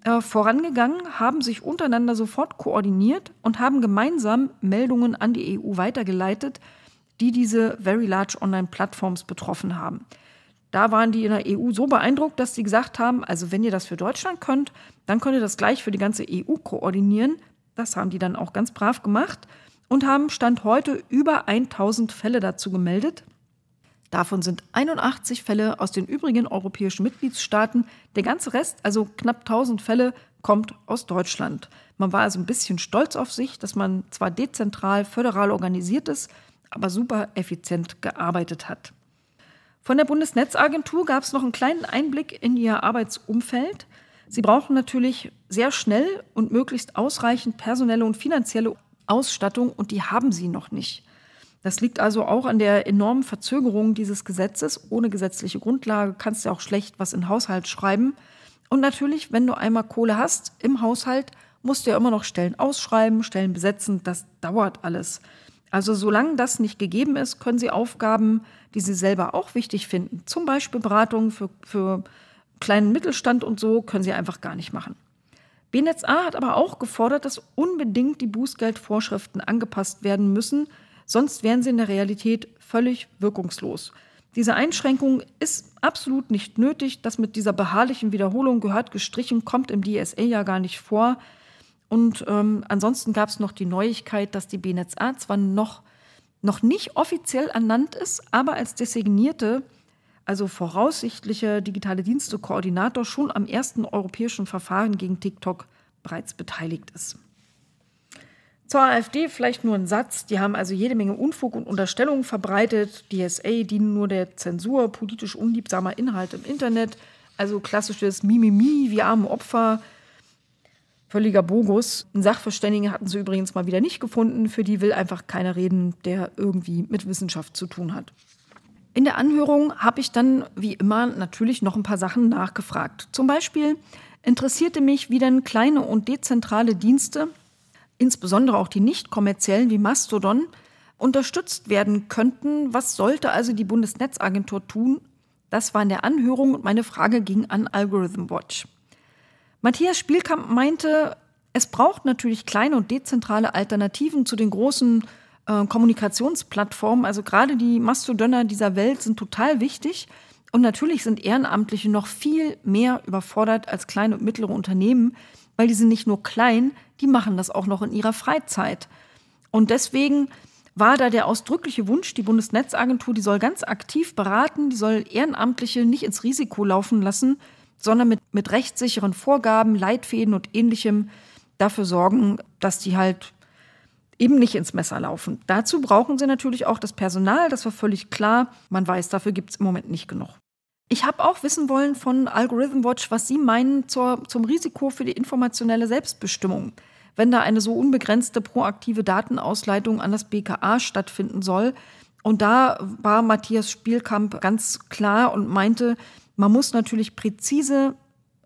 äh, vorangegangen, haben sich untereinander sofort koordiniert und haben gemeinsam Meldungen an die EU weitergeleitet, die diese Very Large Online Plattforms betroffen haben. Da waren die in der EU so beeindruckt, dass sie gesagt haben, also wenn ihr das für Deutschland könnt, dann könnt ihr das gleich für die ganze EU koordinieren. Das haben die dann auch ganz brav gemacht und haben Stand heute über 1000 Fälle dazu gemeldet. Davon sind 81 Fälle aus den übrigen europäischen Mitgliedstaaten. Der ganze Rest, also knapp 1000 Fälle, kommt aus Deutschland. Man war also ein bisschen stolz auf sich, dass man zwar dezentral, föderal organisiert ist, aber super effizient gearbeitet hat. Von der Bundesnetzagentur gab es noch einen kleinen Einblick in ihr Arbeitsumfeld. Sie brauchen natürlich sehr schnell und möglichst ausreichend personelle und finanzielle Ausstattung und die haben sie noch nicht. Das liegt also auch an der enormen Verzögerung dieses Gesetzes. Ohne gesetzliche Grundlage kannst du auch schlecht was in den Haushalt schreiben. Und natürlich, wenn du einmal Kohle hast im Haushalt, musst du ja immer noch Stellen ausschreiben, Stellen besetzen. Das dauert alles. Also solange das nicht gegeben ist, können Sie Aufgaben, die Sie selber auch wichtig finden, zum Beispiel Beratungen für, für kleinen Mittelstand und so, können Sie einfach gar nicht machen. BNetzA hat aber auch gefordert, dass unbedingt die Bußgeldvorschriften angepasst werden müssen, sonst wären sie in der Realität völlig wirkungslos. Diese Einschränkung ist absolut nicht nötig. Das mit dieser beharrlichen Wiederholung gehört gestrichen, kommt im DSA ja gar nicht vor. Und ähm, ansonsten gab es noch die Neuigkeit, dass die BNetzA zwar noch, noch nicht offiziell ernannt ist, aber als designierte, also voraussichtliche digitale Dienste-Koordinator schon am ersten europäischen Verfahren gegen TikTok bereits beteiligt ist. Zur AfD vielleicht nur ein Satz. Die haben also jede Menge Unfug und Unterstellungen verbreitet. DSA dienen nur der Zensur politisch unliebsamer Inhalte im Internet. Also klassisches Mimimi, wie arme Opfer, Völliger Bogus. Einen Sachverständigen hatten sie übrigens mal wieder nicht gefunden. Für die will einfach keiner reden, der irgendwie mit Wissenschaft zu tun hat. In der Anhörung habe ich dann, wie immer, natürlich noch ein paar Sachen nachgefragt. Zum Beispiel interessierte mich, wie denn kleine und dezentrale Dienste, insbesondere auch die nicht kommerziellen wie Mastodon, unterstützt werden könnten. Was sollte also die Bundesnetzagentur tun? Das war in der Anhörung und meine Frage ging an Algorithm Watch. Matthias Spielkamp meinte, es braucht natürlich kleine und dezentrale Alternativen zu den großen äh, Kommunikationsplattformen. Also gerade die Mastodonner dieser Welt sind total wichtig. Und natürlich sind Ehrenamtliche noch viel mehr überfordert als kleine und mittlere Unternehmen, weil die sind nicht nur klein, die machen das auch noch in ihrer Freizeit. Und deswegen war da der ausdrückliche Wunsch, die Bundesnetzagentur, die soll ganz aktiv beraten, die soll Ehrenamtliche nicht ins Risiko laufen lassen, sondern mit, mit rechtssicheren Vorgaben, Leitfäden und ähnlichem dafür sorgen, dass die halt eben nicht ins Messer laufen. Dazu brauchen sie natürlich auch das Personal, das war völlig klar. Man weiß, dafür gibt es im Moment nicht genug. Ich habe auch wissen wollen von Algorithm Watch, was Sie meinen zur, zum Risiko für die informationelle Selbstbestimmung, wenn da eine so unbegrenzte proaktive Datenausleitung an das BKA stattfinden soll. Und da war Matthias Spielkamp ganz klar und meinte, man muss natürlich präzise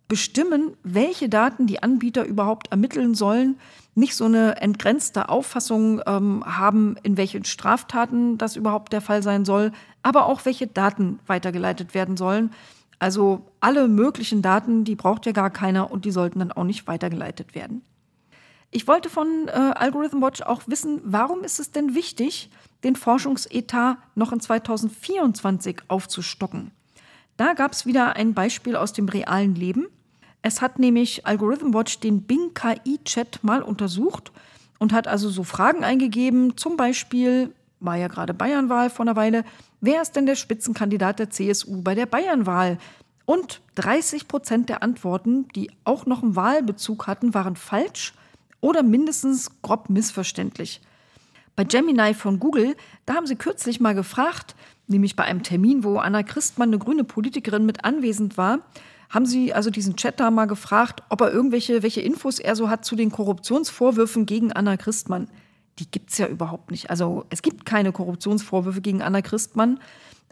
bestimmen, welche Daten die Anbieter überhaupt ermitteln sollen, nicht so eine entgrenzte Auffassung ähm, haben, in welchen Straftaten das überhaupt der Fall sein soll, aber auch welche Daten weitergeleitet werden sollen. Also alle möglichen Daten, die braucht ja gar keiner und die sollten dann auch nicht weitergeleitet werden. Ich wollte von äh, Algorithm Watch auch wissen, warum ist es denn wichtig, den Forschungsetat noch in 2024 aufzustocken? Da gab es wieder ein Beispiel aus dem realen Leben. Es hat nämlich Algorithm Watch den Bing KI-Chat mal untersucht und hat also so Fragen eingegeben, zum Beispiel, war ja gerade Bayernwahl vor einer Weile, wer ist denn der Spitzenkandidat der CSU bei der Bayernwahl? Und 30 Prozent der Antworten, die auch noch einen Wahlbezug hatten, waren falsch oder mindestens grob missverständlich. Bei Gemini von Google, da haben sie kürzlich mal gefragt, nämlich bei einem Termin, wo Anna Christmann, eine grüne Politikerin, mit anwesend war, haben sie also diesen Chat da mal gefragt, ob er irgendwelche welche Infos er so hat zu den Korruptionsvorwürfen gegen Anna Christmann. Die gibt es ja überhaupt nicht. Also es gibt keine Korruptionsvorwürfe gegen Anna Christmann.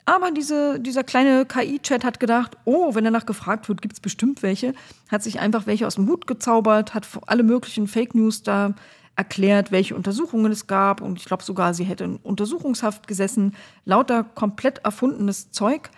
Aber diese, dieser kleine KI-Chat hat gedacht, oh, wenn danach gefragt wird, gibt es bestimmt welche. Hat sich einfach welche aus dem Hut gezaubert, hat alle möglichen Fake News da erklärt, welche Untersuchungen es gab. Und ich glaube sogar, sie hätte in Untersuchungshaft gesessen. Lauter komplett erfundenes Zeug.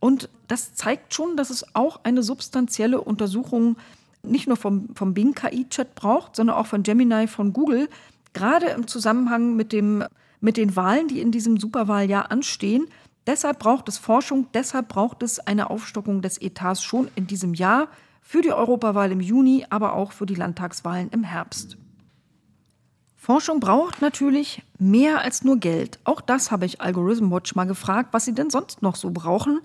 Und das zeigt schon, dass es auch eine substanzielle Untersuchung nicht nur vom, vom Bing KI-Chat braucht, sondern auch von Gemini von Google, gerade im Zusammenhang mit, dem, mit den Wahlen, die in diesem Superwahljahr anstehen. Deshalb braucht es Forschung, deshalb braucht es eine Aufstockung des Etats schon in diesem Jahr für die Europawahl im Juni, aber auch für die Landtagswahlen im Herbst. Forschung braucht natürlich mehr als nur Geld. Auch das habe ich Algorithm Watch mal gefragt, was sie denn sonst noch so brauchen.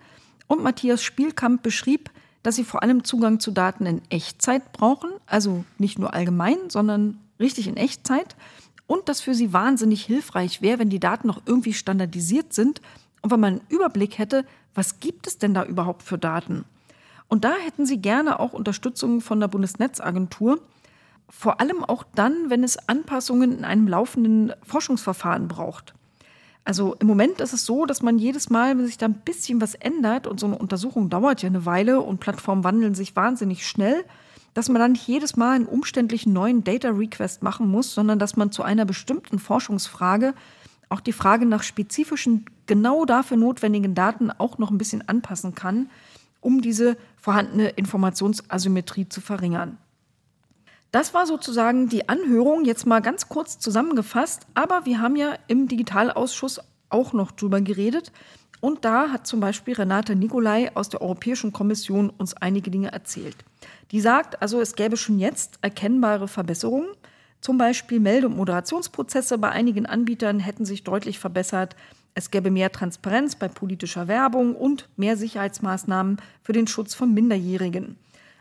Und Matthias Spielkamp beschrieb, dass sie vor allem Zugang zu Daten in Echtzeit brauchen, also nicht nur allgemein, sondern richtig in Echtzeit. Und dass für sie wahnsinnig hilfreich wäre, wenn die Daten noch irgendwie standardisiert sind und wenn man einen Überblick hätte, was gibt es denn da überhaupt für Daten? Und da hätten sie gerne auch Unterstützung von der Bundesnetzagentur vor allem auch dann, wenn es Anpassungen in einem laufenden Forschungsverfahren braucht. Also im Moment ist es so, dass man jedes Mal, wenn sich da ein bisschen was ändert und so eine Untersuchung dauert ja eine Weile und Plattformen wandeln sich wahnsinnig schnell, dass man dann nicht jedes Mal einen umständlichen neuen Data Request machen muss, sondern dass man zu einer bestimmten Forschungsfrage auch die Frage nach spezifischen, genau dafür notwendigen Daten auch noch ein bisschen anpassen kann, um diese vorhandene Informationsasymmetrie zu verringern. Das war sozusagen die Anhörung, jetzt mal ganz kurz zusammengefasst. Aber wir haben ja im Digitalausschuss auch noch drüber geredet. Und da hat zum Beispiel Renate Nicolai aus der Europäischen Kommission uns einige Dinge erzählt. Die sagt also, es gäbe schon jetzt erkennbare Verbesserungen. Zum Beispiel Melde- und Moderationsprozesse bei einigen Anbietern hätten sich deutlich verbessert. Es gäbe mehr Transparenz bei politischer Werbung und mehr Sicherheitsmaßnahmen für den Schutz von Minderjährigen.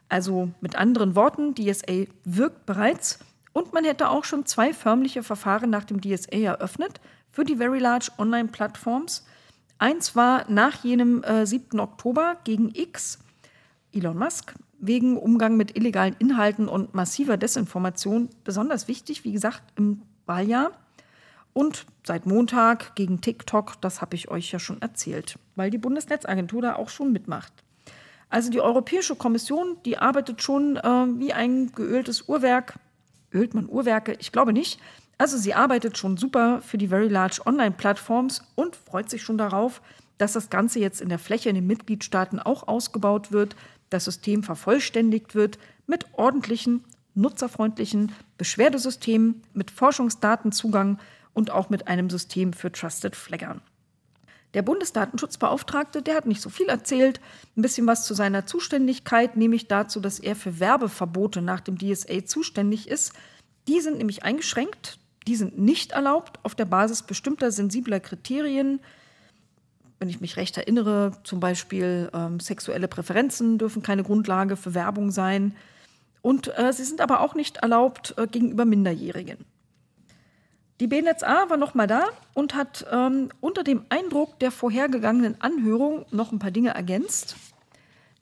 Also mit anderen Worten, DSA wirkt bereits und man hätte auch schon zwei förmliche Verfahren nach dem DSA eröffnet für die Very Large Online-Plattforms. Eins war nach jenem äh, 7. Oktober gegen X, Elon Musk, wegen Umgang mit illegalen Inhalten und massiver Desinformation besonders wichtig, wie gesagt, im Wahljahr. Und seit Montag gegen TikTok, das habe ich euch ja schon erzählt, weil die Bundesnetzagentur da auch schon mitmacht. Also die Europäische Kommission, die arbeitet schon äh, wie ein geöltes Uhrwerk. Ölt man Uhrwerke? Ich glaube nicht. Also sie arbeitet schon super für die Very Large Online-Plattforms und freut sich schon darauf, dass das Ganze jetzt in der Fläche in den Mitgliedstaaten auch ausgebaut wird, das System vervollständigt wird mit ordentlichen, nutzerfreundlichen Beschwerdesystemen, mit Forschungsdatenzugang und auch mit einem System für Trusted Flaggern. Der Bundesdatenschutzbeauftragte, der hat nicht so viel erzählt, ein bisschen was zu seiner Zuständigkeit, nämlich dazu, dass er für Werbeverbote nach dem DSA zuständig ist. Die sind nämlich eingeschränkt, die sind nicht erlaubt auf der Basis bestimmter sensibler Kriterien. Wenn ich mich recht erinnere, zum Beispiel ähm, sexuelle Präferenzen dürfen keine Grundlage für Werbung sein. Und äh, sie sind aber auch nicht erlaubt äh, gegenüber Minderjährigen. Die BNetzA war nochmal da und hat ähm, unter dem Eindruck der vorhergegangenen Anhörung noch ein paar Dinge ergänzt,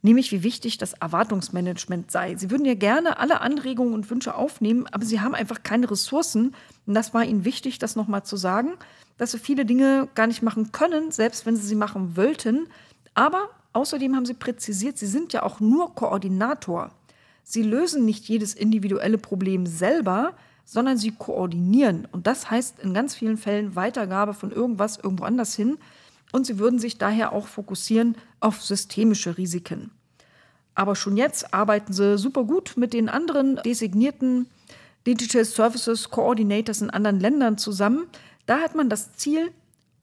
nämlich wie wichtig das Erwartungsmanagement sei. Sie würden ja gerne alle Anregungen und Wünsche aufnehmen, aber sie haben einfach keine Ressourcen. Und das war ihnen wichtig, das nochmal zu sagen, dass sie viele Dinge gar nicht machen können, selbst wenn sie sie machen wollten. Aber außerdem haben sie präzisiert, sie sind ja auch nur Koordinator. Sie lösen nicht jedes individuelle Problem selber, sondern sie koordinieren. Und das heißt in ganz vielen Fällen Weitergabe von irgendwas irgendwo anders hin. Und sie würden sich daher auch fokussieren auf systemische Risiken. Aber schon jetzt arbeiten sie super gut mit den anderen designierten Digital Services Coordinators in anderen Ländern zusammen. Da hat man das Ziel,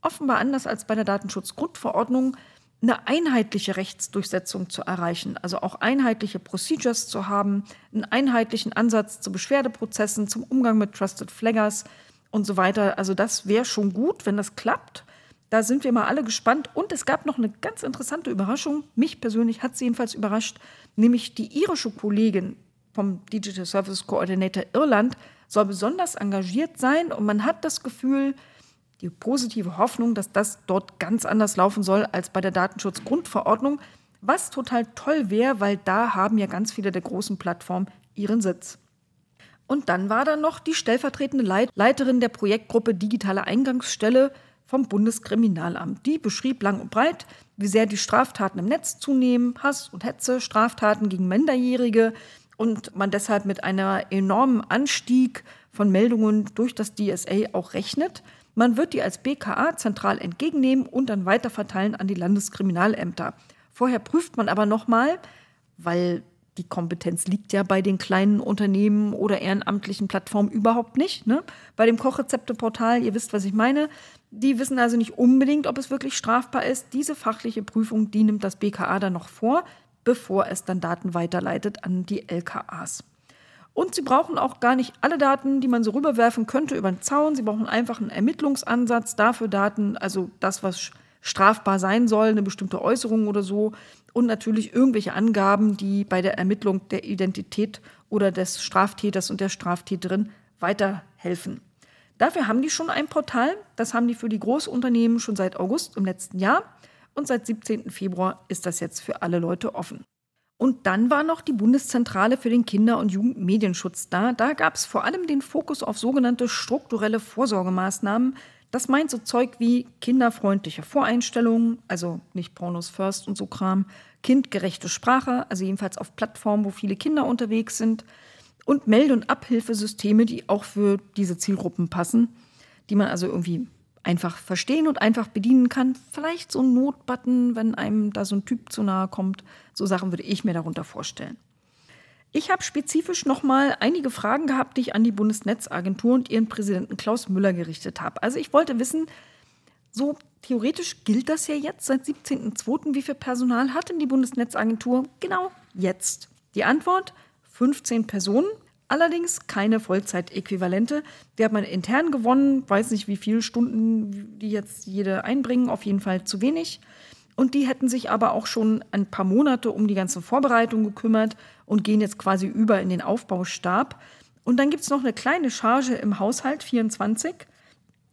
offenbar anders als bei der Datenschutzgrundverordnung, eine einheitliche Rechtsdurchsetzung zu erreichen, also auch einheitliche Procedures zu haben, einen einheitlichen Ansatz zu Beschwerdeprozessen, zum Umgang mit Trusted Flaggers und so weiter. Also das wäre schon gut, wenn das klappt. Da sind wir mal alle gespannt. Und es gab noch eine ganz interessante Überraschung. Mich persönlich hat sie jedenfalls überrascht, nämlich die irische Kollegin vom Digital Service Coordinator Irland soll besonders engagiert sein und man hat das Gefühl, die positive Hoffnung, dass das dort ganz anders laufen soll als bei der Datenschutzgrundverordnung, was total toll wäre, weil da haben ja ganz viele der großen Plattformen ihren Sitz. Und dann war da noch die stellvertretende Leit Leiterin der Projektgruppe Digitale Eingangsstelle vom Bundeskriminalamt. Die beschrieb lang und breit, wie sehr die Straftaten im Netz zunehmen, Hass und Hetze, Straftaten gegen Minderjährige und man deshalb mit einem enormen Anstieg von Meldungen durch das DSA auch rechnet. Man wird die als BKA zentral entgegennehmen und dann weiterverteilen an die Landeskriminalämter. Vorher prüft man aber nochmal, weil die Kompetenz liegt ja bei den kleinen Unternehmen oder ehrenamtlichen Plattformen überhaupt nicht. Ne? Bei dem Kochrezepteportal, ihr wisst, was ich meine, die wissen also nicht unbedingt, ob es wirklich strafbar ist. Diese fachliche Prüfung, die nimmt das BKA dann noch vor, bevor es dann Daten weiterleitet an die LKAs. Und sie brauchen auch gar nicht alle Daten, die man so rüberwerfen könnte über den Zaun. Sie brauchen einfach einen Ermittlungsansatz dafür Daten, also das, was strafbar sein soll, eine bestimmte Äußerung oder so. Und natürlich irgendwelche Angaben, die bei der Ermittlung der Identität oder des Straftäters und der Straftäterin weiterhelfen. Dafür haben die schon ein Portal. Das haben die für die Großunternehmen schon seit August im letzten Jahr. Und seit 17. Februar ist das jetzt für alle Leute offen. Und dann war noch die Bundeszentrale für den Kinder- und Jugendmedienschutz da. Da gab es vor allem den Fokus auf sogenannte strukturelle Vorsorgemaßnahmen. Das meint so Zeug wie kinderfreundliche Voreinstellungen, also nicht Pornos First und so Kram, kindgerechte Sprache, also jedenfalls auf Plattformen, wo viele Kinder unterwegs sind, und Melde- und Abhilfesysteme, die auch für diese Zielgruppen passen, die man also irgendwie einfach verstehen und einfach bedienen kann. Vielleicht so ein Notbutton, wenn einem da so ein Typ zu nahe kommt. So Sachen würde ich mir darunter vorstellen. Ich habe spezifisch nochmal einige Fragen gehabt, die ich an die Bundesnetzagentur und ihren Präsidenten Klaus Müller gerichtet habe. Also ich wollte wissen, so theoretisch gilt das ja jetzt seit 17.02. Wie viel Personal hat denn die Bundesnetzagentur genau jetzt? Die Antwort, 15 Personen. Allerdings keine Vollzeitäquivalente. Die hat man intern gewonnen, weiß nicht, wie viele Stunden die jetzt jede einbringen, auf jeden Fall zu wenig. Und die hätten sich aber auch schon ein paar Monate um die ganze Vorbereitung gekümmert und gehen jetzt quasi über in den Aufbaustab. Und dann gibt es noch eine kleine Charge im Haushalt 24,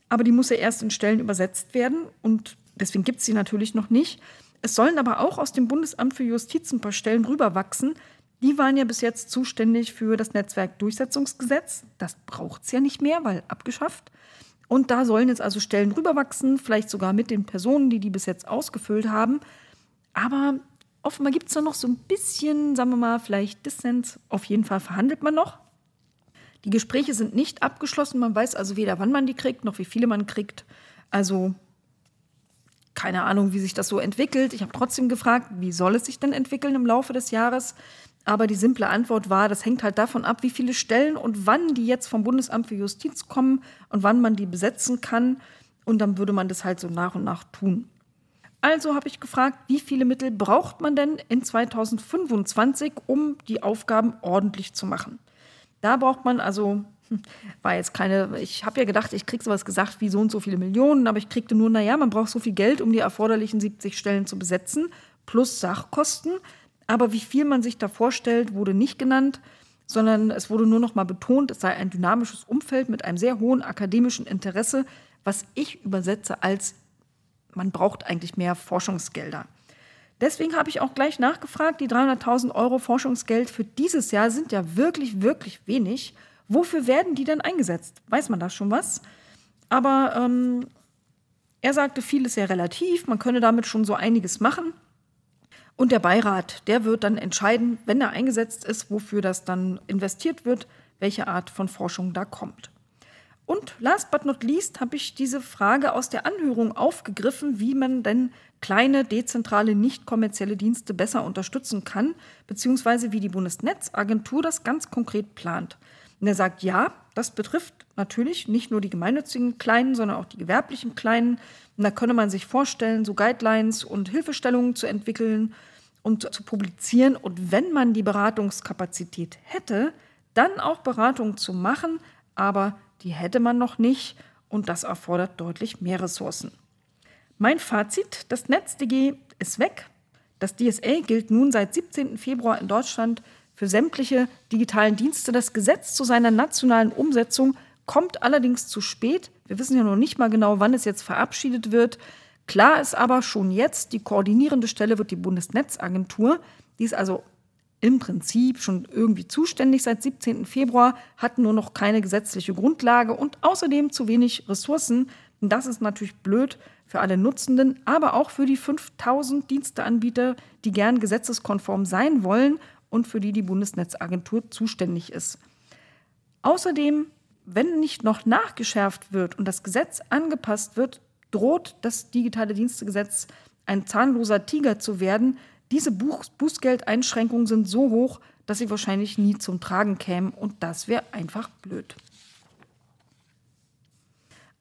aber die muss ja erst in Stellen übersetzt werden und deswegen gibt es sie natürlich noch nicht. Es sollen aber auch aus dem Bundesamt für Justiz ein paar Stellen rüberwachsen, die waren ja bis jetzt zuständig für das Netzwerkdurchsetzungsgesetz. Das braucht es ja nicht mehr, weil abgeschafft. Und da sollen jetzt also Stellen rüberwachsen, vielleicht sogar mit den Personen, die die bis jetzt ausgefüllt haben. Aber offenbar gibt es da noch so ein bisschen, sagen wir mal, vielleicht Dissens. Auf jeden Fall verhandelt man noch. Die Gespräche sind nicht abgeschlossen. Man weiß also weder, wann man die kriegt, noch wie viele man kriegt. Also keine Ahnung, wie sich das so entwickelt. Ich habe trotzdem gefragt, wie soll es sich denn entwickeln im Laufe des Jahres? Aber die simple Antwort war, das hängt halt davon ab, wie viele Stellen und wann die jetzt vom Bundesamt für Justiz kommen und wann man die besetzen kann. Und dann würde man das halt so nach und nach tun. Also habe ich gefragt, wie viele Mittel braucht man denn in 2025, um die Aufgaben ordentlich zu machen? Da braucht man also, hm, war jetzt keine, ich habe ja gedacht, ich kriege sowas gesagt wie so und so viele Millionen, aber ich kriegte nur, naja, man braucht so viel Geld, um die erforderlichen 70 Stellen zu besetzen, plus Sachkosten. Aber wie viel man sich da vorstellt, wurde nicht genannt, sondern es wurde nur noch mal betont, es sei ein dynamisches Umfeld mit einem sehr hohen akademischen Interesse, was ich übersetze als man braucht eigentlich mehr Forschungsgelder. Deswegen habe ich auch gleich nachgefragt, die 300.000 Euro Forschungsgeld für dieses Jahr sind ja wirklich, wirklich wenig. Wofür werden die denn eingesetzt? Weiß man da schon was? Aber ähm, er sagte, vieles sehr relativ, man könne damit schon so einiges machen. Und der Beirat, der wird dann entscheiden, wenn er eingesetzt ist, wofür das dann investiert wird, welche Art von Forschung da kommt. Und last but not least habe ich diese Frage aus der Anhörung aufgegriffen, wie man denn kleine, dezentrale, nicht kommerzielle Dienste besser unterstützen kann, beziehungsweise wie die Bundesnetzagentur das ganz konkret plant. Und er sagt, ja, das betrifft natürlich nicht nur die gemeinnützigen Kleinen, sondern auch die gewerblichen Kleinen. Und da könne man sich vorstellen, so Guidelines und Hilfestellungen zu entwickeln und zu publizieren. Und wenn man die Beratungskapazität hätte, dann auch Beratungen zu machen, aber die hätte man noch nicht und das erfordert deutlich mehr Ressourcen. Mein Fazit, das NetzDG ist weg. Das DSA gilt nun seit 17. Februar in Deutschland für sämtliche digitalen Dienste. Das Gesetz zu seiner nationalen Umsetzung kommt allerdings zu spät. Wir wissen ja noch nicht mal genau, wann es jetzt verabschiedet wird. Klar ist aber schon jetzt, die koordinierende Stelle wird die Bundesnetzagentur. Die ist also im Prinzip schon irgendwie zuständig seit 17. Februar, hat nur noch keine gesetzliche Grundlage und außerdem zu wenig Ressourcen. das ist natürlich blöd für alle Nutzenden, aber auch für die 5000 Diensteanbieter, die gern gesetzeskonform sein wollen und für die die Bundesnetzagentur zuständig ist. Außerdem, wenn nicht noch nachgeschärft wird und das Gesetz angepasst wird, droht das digitale Dienstegesetz ein zahnloser Tiger zu werden, Diese Bußgeldeinschränkungen sind so hoch, dass sie wahrscheinlich nie zum Tragen kämen und das wäre einfach blöd.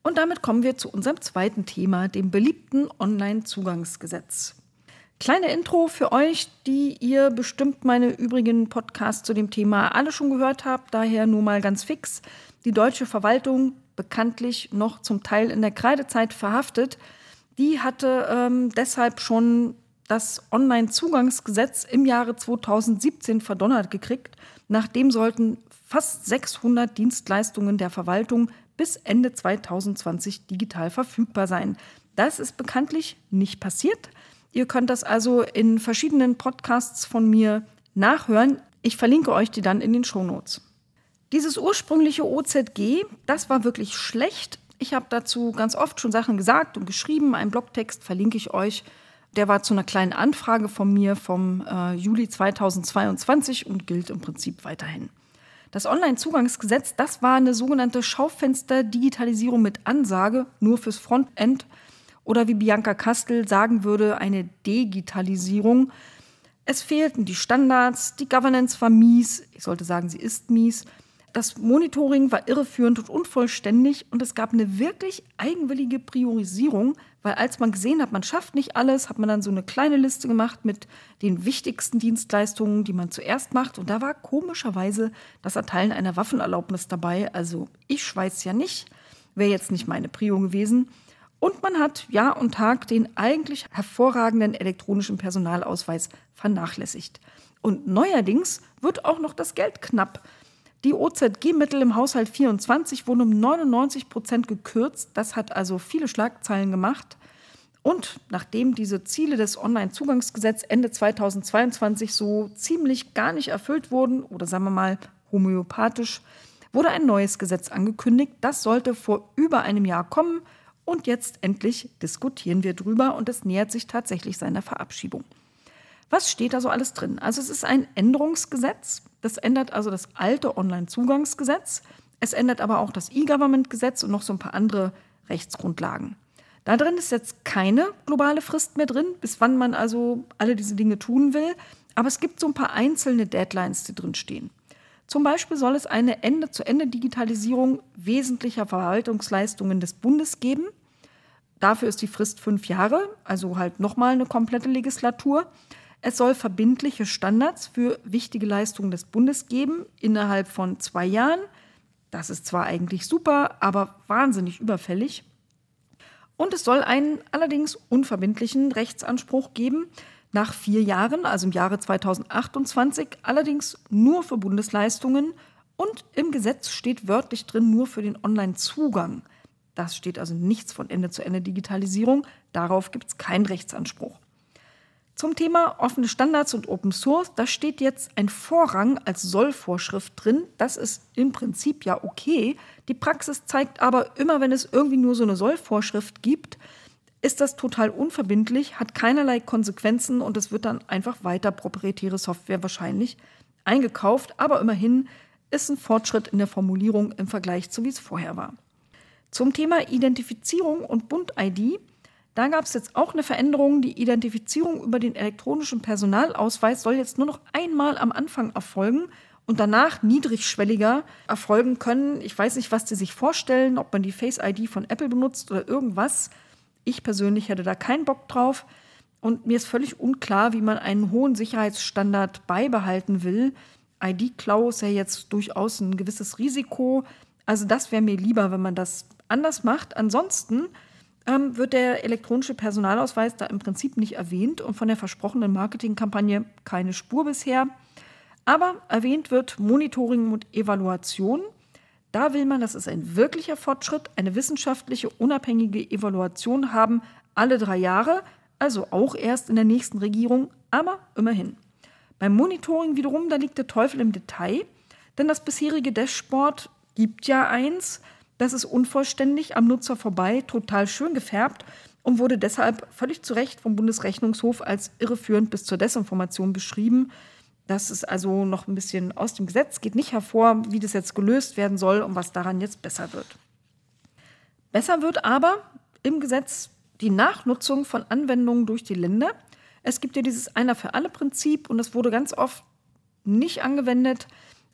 Und damit kommen wir zu unserem zweiten Thema, dem beliebten Online-Zugangsgesetz. Kleine Intro für euch, die ihr bestimmt meine übrigen Podcasts zu dem Thema alle schon gehört habt, daher nur mal ganz fix. Die deutsche Verwaltung, bekanntlich noch zum Teil in der Kreidezeit verhaftet, die hatte ähm, deshalb schon das Online-Zugangsgesetz im Jahre 2017 verdonnert gekriegt. Nachdem sollten fast 600 Dienstleistungen der Verwaltung bis Ende 2020 digital verfügbar sein. Das ist bekanntlich nicht passiert. Ihr könnt das also in verschiedenen Podcasts von mir nachhören. Ich verlinke euch die dann in den Shownotes. Dieses ursprüngliche OZG, das war wirklich schlecht. Ich habe dazu ganz oft schon Sachen gesagt und geschrieben. Einen Blogtext verlinke ich euch. Der war zu einer kleinen Anfrage von mir vom äh, Juli 2022 und gilt im Prinzip weiterhin. Das Online-Zugangsgesetz, das war eine sogenannte Schaufenster-Digitalisierung mit Ansage, nur fürs Frontend. Oder wie Bianca Kastel sagen würde, eine Digitalisierung. Es fehlten die Standards, die Governance war mies, ich sollte sagen, sie ist mies. Das Monitoring war irreführend und unvollständig und es gab eine wirklich eigenwillige Priorisierung, weil als man gesehen hat, man schafft nicht alles, hat man dann so eine kleine Liste gemacht mit den wichtigsten Dienstleistungen, die man zuerst macht. Und da war komischerweise das Erteilen einer Waffenerlaubnis dabei. Also ich schweiß ja nicht, wäre jetzt nicht meine Prio gewesen. Und man hat Jahr und Tag den eigentlich hervorragenden elektronischen Personalausweis vernachlässigt. Und neuerdings wird auch noch das Geld knapp. Die OZG-Mittel im Haushalt 24 wurden um 99 Prozent gekürzt. Das hat also viele Schlagzeilen gemacht. Und nachdem diese Ziele des Onlinezugangsgesetzes Ende 2022 so ziemlich gar nicht erfüllt wurden, oder sagen wir mal homöopathisch, wurde ein neues Gesetz angekündigt. Das sollte vor über einem Jahr kommen. Und jetzt endlich diskutieren wir drüber und es nähert sich tatsächlich seiner Verabschiedung. Was steht da so alles drin? Also es ist ein Änderungsgesetz. Das ändert also das alte Onlinezugangsgesetz. Es ändert aber auch das E-Government-Gesetz und noch so ein paar andere Rechtsgrundlagen. Da drin ist jetzt keine globale Frist mehr drin, bis wann man also alle diese Dinge tun will. Aber es gibt so ein paar einzelne Deadlines, die drin stehen. Zum Beispiel soll es eine Ende-zu-Ende-Digitalisierung wesentlicher Verwaltungsleistungen des Bundes geben. Dafür ist die Frist fünf Jahre, also halt nochmal eine komplette Legislatur. Es soll verbindliche Standards für wichtige Leistungen des Bundes geben innerhalb von zwei Jahren. Das ist zwar eigentlich super, aber wahnsinnig überfällig. Und es soll einen allerdings unverbindlichen Rechtsanspruch geben nach vier Jahren, also im Jahre 2028, allerdings nur für Bundesleistungen. Und im Gesetz steht wörtlich drin nur für den Online-Zugang. Das steht also nichts von Ende-zu-Ende-Digitalisierung. Darauf gibt es keinen Rechtsanspruch. Zum Thema offene Standards und Open Source, da steht jetzt ein Vorrang als Sollvorschrift drin. Das ist im Prinzip ja okay. Die Praxis zeigt aber immer, wenn es irgendwie nur so eine Sollvorschrift gibt, ist das total unverbindlich, hat keinerlei Konsequenzen und es wird dann einfach weiter proprietäre Software wahrscheinlich eingekauft. Aber immerhin ist ein Fortschritt in der Formulierung im Vergleich zu wie es vorher war. Zum Thema Identifizierung und Bund-ID da gab es jetzt auch eine Veränderung. Die Identifizierung über den elektronischen Personalausweis soll jetzt nur noch einmal am Anfang erfolgen und danach niedrigschwelliger erfolgen können. Ich weiß nicht, was die sich vorstellen, ob man die Face ID von Apple benutzt oder irgendwas. Ich persönlich hätte da keinen Bock drauf. Und mir ist völlig unklar, wie man einen hohen Sicherheitsstandard beibehalten will. ID-Klau ist ja jetzt durchaus ein gewisses Risiko. Also das wäre mir lieber, wenn man das anders macht. Ansonsten ähm, wird der elektronische Personalausweis da im Prinzip nicht erwähnt und von der versprochenen Marketingkampagne keine Spur bisher. Aber erwähnt wird Monitoring und Evaluation. Da will man, das ist ein wirklicher Fortschritt, eine wissenschaftliche, unabhängige Evaluation haben, alle drei Jahre, also auch erst in der nächsten Regierung, aber immerhin. Beim Monitoring wiederum, da liegt der Teufel im Detail, denn das bisherige Dashboard gibt ja eins, das ist unvollständig, am Nutzer vorbei, total schön gefärbt und wurde deshalb völlig zu Recht vom Bundesrechnungshof als irreführend bis zur Desinformation beschrieben. Das ist also noch ein bisschen aus dem Gesetz, geht nicht hervor, wie das jetzt gelöst werden soll und was daran jetzt besser wird. Besser wird aber im Gesetz die Nachnutzung von Anwendungen durch die Länder. Es gibt ja dieses Einer für alle Prinzip und das wurde ganz oft nicht angewendet,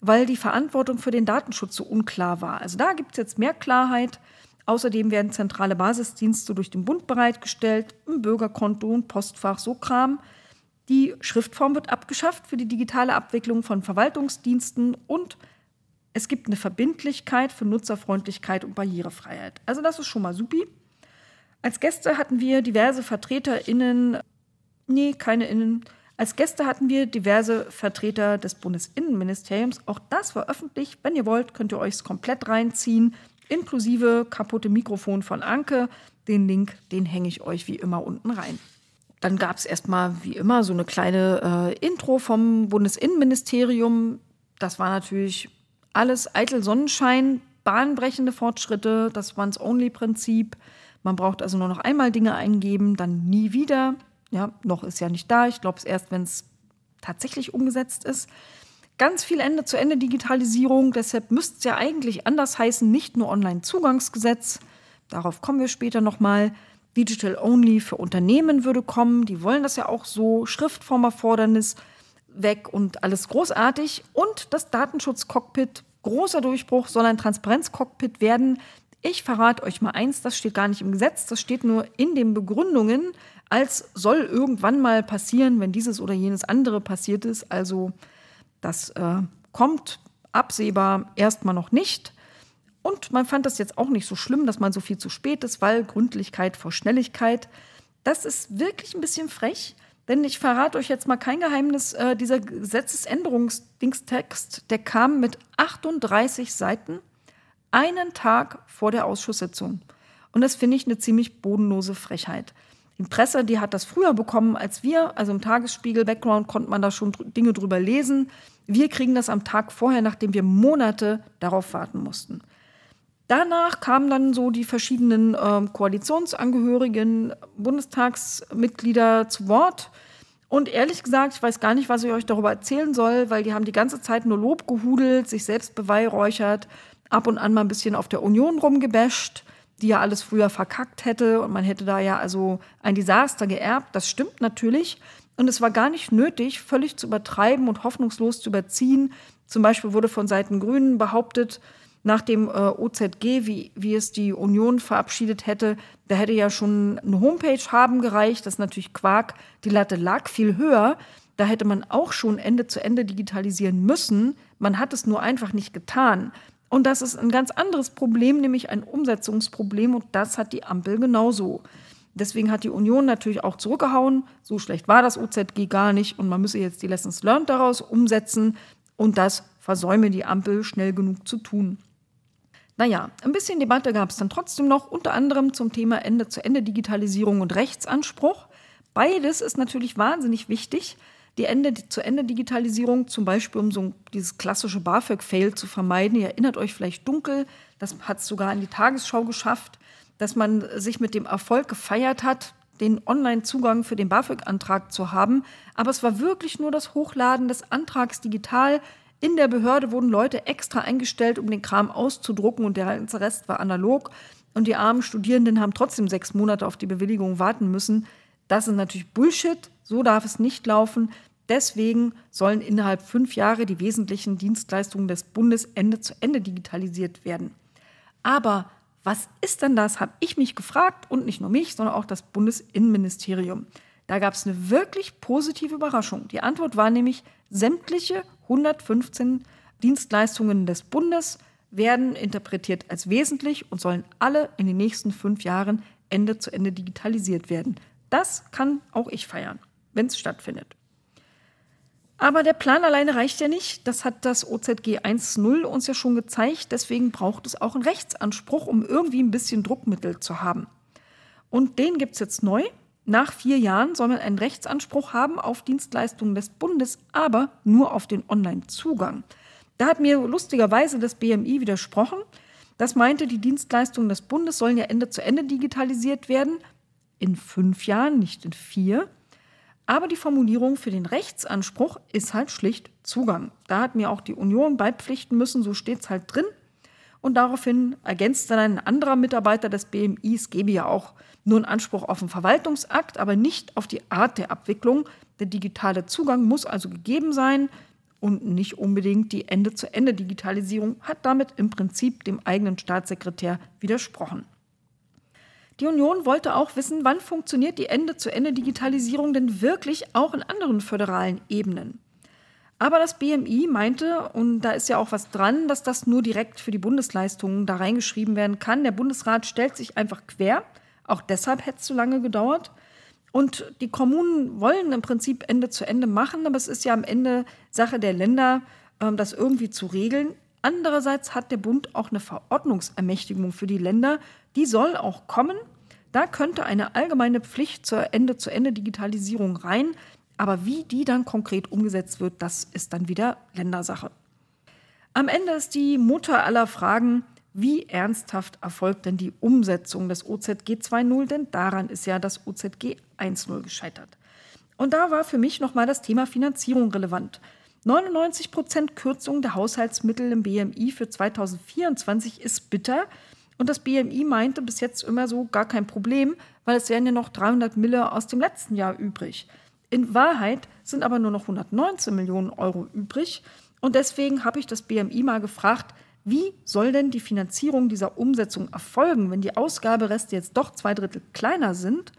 weil die Verantwortung für den Datenschutz so unklar war. Also da gibt es jetzt mehr Klarheit. Außerdem werden zentrale Basisdienste durch den Bund bereitgestellt, ein Bürgerkonto, ein Postfach, so Kram. Die Schriftform wird abgeschafft für die digitale Abwicklung von Verwaltungsdiensten und es gibt eine Verbindlichkeit für Nutzerfreundlichkeit und Barrierefreiheit. Also das ist schon mal supi. Als Gäste hatten wir diverse VertreterInnen, nee, keine Innen. Als Gäste hatten wir diverse Vertreter des Bundesinnenministeriums. Auch das war öffentlich. Wenn ihr wollt, könnt ihr euch es komplett reinziehen, inklusive kaputte Mikrofon von Anke. Den Link, den hänge ich euch wie immer unten rein. Dann gab es erstmal wie immer so eine kleine äh, Intro vom Bundesinnenministerium. Das war natürlich alles eitel Sonnenschein, bahnbrechende Fortschritte, das Once-Only-Prinzip. Man braucht also nur noch einmal Dinge eingeben, dann nie wieder. Ja, noch ist ja nicht da. Ich glaube es erst, wenn es tatsächlich umgesetzt ist. Ganz viel Ende-zu-Ende-Digitalisierung. Deshalb müsste es ja eigentlich anders heißen, nicht nur Online-Zugangsgesetz. Darauf kommen wir später nochmal. Digital Only für Unternehmen würde kommen. Die wollen das ja auch so. Schriftformerfordernis weg und alles großartig. Und das Datenschutz-Cockpit, großer Durchbruch, soll ein Transparenz-Cockpit werden. Ich verrate euch mal eins, das steht gar nicht im Gesetz, das steht nur in den Begründungen, als soll irgendwann mal passieren, wenn dieses oder jenes andere passiert ist. Also das äh, kommt absehbar erstmal noch nicht. Und man fand das jetzt auch nicht so schlimm, dass man so viel zu spät ist, weil Gründlichkeit vor Schnelligkeit. Das ist wirklich ein bisschen frech, denn ich verrate euch jetzt mal kein Geheimnis. Äh, dieser Gesetzesänderungsdingstext, der kam mit 38 Seiten einen Tag vor der Ausschusssitzung. Und das finde ich eine ziemlich bodenlose Frechheit. Die Presse, die hat das früher bekommen als wir. Also im Tagesspiegel, Background, konnte man da schon Dinge drüber lesen. Wir kriegen das am Tag vorher, nachdem wir Monate darauf warten mussten. Danach kamen dann so die verschiedenen äh, Koalitionsangehörigen, Bundestagsmitglieder zu Wort. Und ehrlich gesagt, ich weiß gar nicht, was ich euch darüber erzählen soll, weil die haben die ganze Zeit nur Lob gehudelt, sich selbst beweihräuchert ab und an mal ein bisschen auf der Union rumgebasht, die ja alles früher verkackt hätte und man hätte da ja also ein Desaster geerbt. Das stimmt natürlich. Und es war gar nicht nötig, völlig zu übertreiben und hoffnungslos zu überziehen. Zum Beispiel wurde von Seiten Grünen behauptet, nach dem äh, OZG, wie, wie es die Union verabschiedet hätte, da hätte ja schon eine Homepage haben gereicht. Das ist natürlich Quark. Die Latte lag viel höher. Da hätte man auch schon Ende zu Ende digitalisieren müssen. Man hat es nur einfach nicht getan. Und das ist ein ganz anderes Problem, nämlich ein Umsetzungsproblem. Und das hat die Ampel genauso. Deswegen hat die Union natürlich auch zurückgehauen. So schlecht war das OZG gar nicht. Und man müsse jetzt die Lessons Learned daraus umsetzen. Und das versäume die Ampel schnell genug zu tun. Naja, ein bisschen Debatte gab es dann trotzdem noch, unter anderem zum Thema Ende-zu-Ende-Digitalisierung und Rechtsanspruch. Beides ist natürlich wahnsinnig wichtig, die Ende-zu-Ende-Digitalisierung, zum Beispiel um so dieses klassische BAföG-Fail zu vermeiden. Ihr erinnert euch vielleicht dunkel, das hat es sogar in die Tagesschau geschafft, dass man sich mit dem Erfolg gefeiert hat, den Online-Zugang für den BAföG-Antrag zu haben. Aber es war wirklich nur das Hochladen des Antrags digital. In der Behörde wurden Leute extra eingestellt, um den Kram auszudrucken und der ganze Rest war analog. Und die armen Studierenden haben trotzdem sechs Monate auf die Bewilligung warten müssen. Das ist natürlich Bullshit. So darf es nicht laufen. Deswegen sollen innerhalb fünf Jahre die wesentlichen Dienstleistungen des Bundes Ende zu Ende digitalisiert werden. Aber was ist denn das, habe ich mich gefragt und nicht nur mich, sondern auch das Bundesinnenministerium. Da gab es eine wirklich positive Überraschung. Die Antwort war nämlich, sämtliche 115 Dienstleistungen des Bundes werden interpretiert als wesentlich und sollen alle in den nächsten fünf Jahren Ende zu Ende digitalisiert werden. Das kann auch ich feiern, wenn es stattfindet. Aber der Plan alleine reicht ja nicht. Das hat das OZG 1.0 uns ja schon gezeigt. Deswegen braucht es auch einen Rechtsanspruch, um irgendwie ein bisschen Druckmittel zu haben. Und den gibt es jetzt neu. Nach vier Jahren soll man einen Rechtsanspruch haben auf Dienstleistungen des Bundes, aber nur auf den Online-Zugang. Da hat mir lustigerweise das BMI widersprochen. Das meinte, die Dienstleistungen des Bundes sollen ja Ende zu Ende digitalisiert werden in fünf Jahren, nicht in vier. Aber die Formulierung für den Rechtsanspruch ist halt schlicht Zugang. Da hat mir auch die Union beipflichten müssen, so steht es halt drin. Und daraufhin ergänzt dann ein anderer Mitarbeiter des BMI, es gebe ja auch nur einen Anspruch auf einen Verwaltungsakt, aber nicht auf die Art der Abwicklung. Der digitale Zugang muss also gegeben sein und nicht unbedingt die Ende-zu-Ende-Digitalisierung hat damit im Prinzip dem eigenen Staatssekretär widersprochen. Die Union wollte auch wissen, wann funktioniert die Ende-zu-Ende-Digitalisierung denn wirklich auch in anderen föderalen Ebenen. Aber das BMI meinte, und da ist ja auch was dran, dass das nur direkt für die Bundesleistungen da reingeschrieben werden kann. Der Bundesrat stellt sich einfach quer. Auch deshalb hätte es zu lange gedauert. Und die Kommunen wollen im Prinzip Ende zu Ende machen, aber es ist ja am Ende Sache der Länder, ähm, das irgendwie zu regeln. Andererseits hat der Bund auch eine Verordnungsermächtigung für die Länder. Die soll auch kommen. Da könnte eine allgemeine Pflicht zur Ende-zu-Ende-Digitalisierung rein. Aber wie die dann konkret umgesetzt wird, das ist dann wieder Ländersache. Am Ende ist die Mutter aller Fragen, wie ernsthaft erfolgt denn die Umsetzung des OZG 2.0? Denn daran ist ja das OZG 1.0 gescheitert. Und da war für mich nochmal das Thema Finanzierung relevant. 99 Prozent Kürzung der Haushaltsmittel im BMI für 2024 ist bitter. Und das BMI meinte bis jetzt immer so gar kein Problem, weil es wären ja noch 300 Mille aus dem letzten Jahr übrig. In Wahrheit sind aber nur noch 119 Millionen Euro übrig. Und deswegen habe ich das BMI mal gefragt, wie soll denn die Finanzierung dieser Umsetzung erfolgen, wenn die Ausgabereste jetzt doch zwei Drittel kleiner sind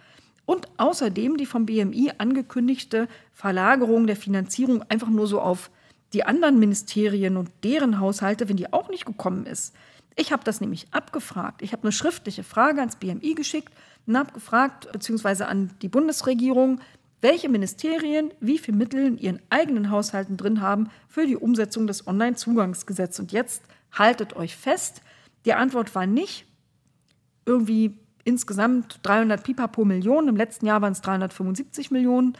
und außerdem die vom BMI angekündigte Verlagerung der Finanzierung einfach nur so auf die anderen Ministerien und deren Haushalte, wenn die auch nicht gekommen ist? Ich habe das nämlich abgefragt. Ich habe eine schriftliche Frage ans BMI geschickt und habe gefragt, beziehungsweise an die Bundesregierung, welche Ministerien wie viel Mittel in ihren eigenen Haushalten drin haben für die Umsetzung des Onlinezugangsgesetzes. Und jetzt haltet euch fest, die Antwort war nicht irgendwie insgesamt 300 Pipapo Millionen. Im letzten Jahr waren es 375 Millionen.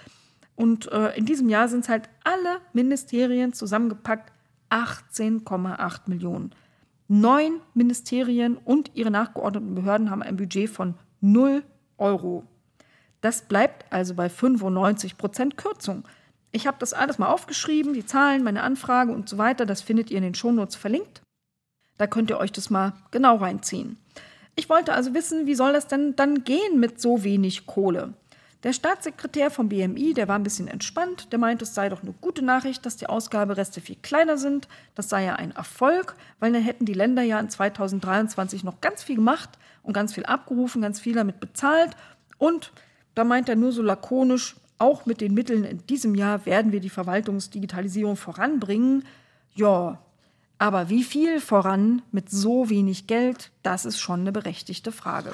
Und äh, in diesem Jahr sind es halt alle Ministerien zusammengepackt 18,8 Millionen. Neun Ministerien und ihre nachgeordneten Behörden haben ein Budget von 0 Euro. Das bleibt also bei 95 Prozent Kürzung. Ich habe das alles mal aufgeschrieben, die Zahlen, meine Anfrage und so weiter. Das findet ihr in den Shownotes verlinkt. Da könnt ihr euch das mal genau reinziehen. Ich wollte also wissen, wie soll das denn dann gehen mit so wenig Kohle? Der Staatssekretär vom BMI, der war ein bisschen entspannt, der meinte, es sei doch eine gute Nachricht, dass die Ausgabereste viel kleiner sind. Das sei ja ein Erfolg, weil dann hätten die Länder ja in 2023 noch ganz viel gemacht und ganz viel abgerufen, ganz viel damit bezahlt. Und da meint er nur so lakonisch, auch mit den Mitteln in diesem Jahr werden wir die Verwaltungsdigitalisierung voranbringen. Ja, aber wie viel voran mit so wenig Geld, das ist schon eine berechtigte Frage.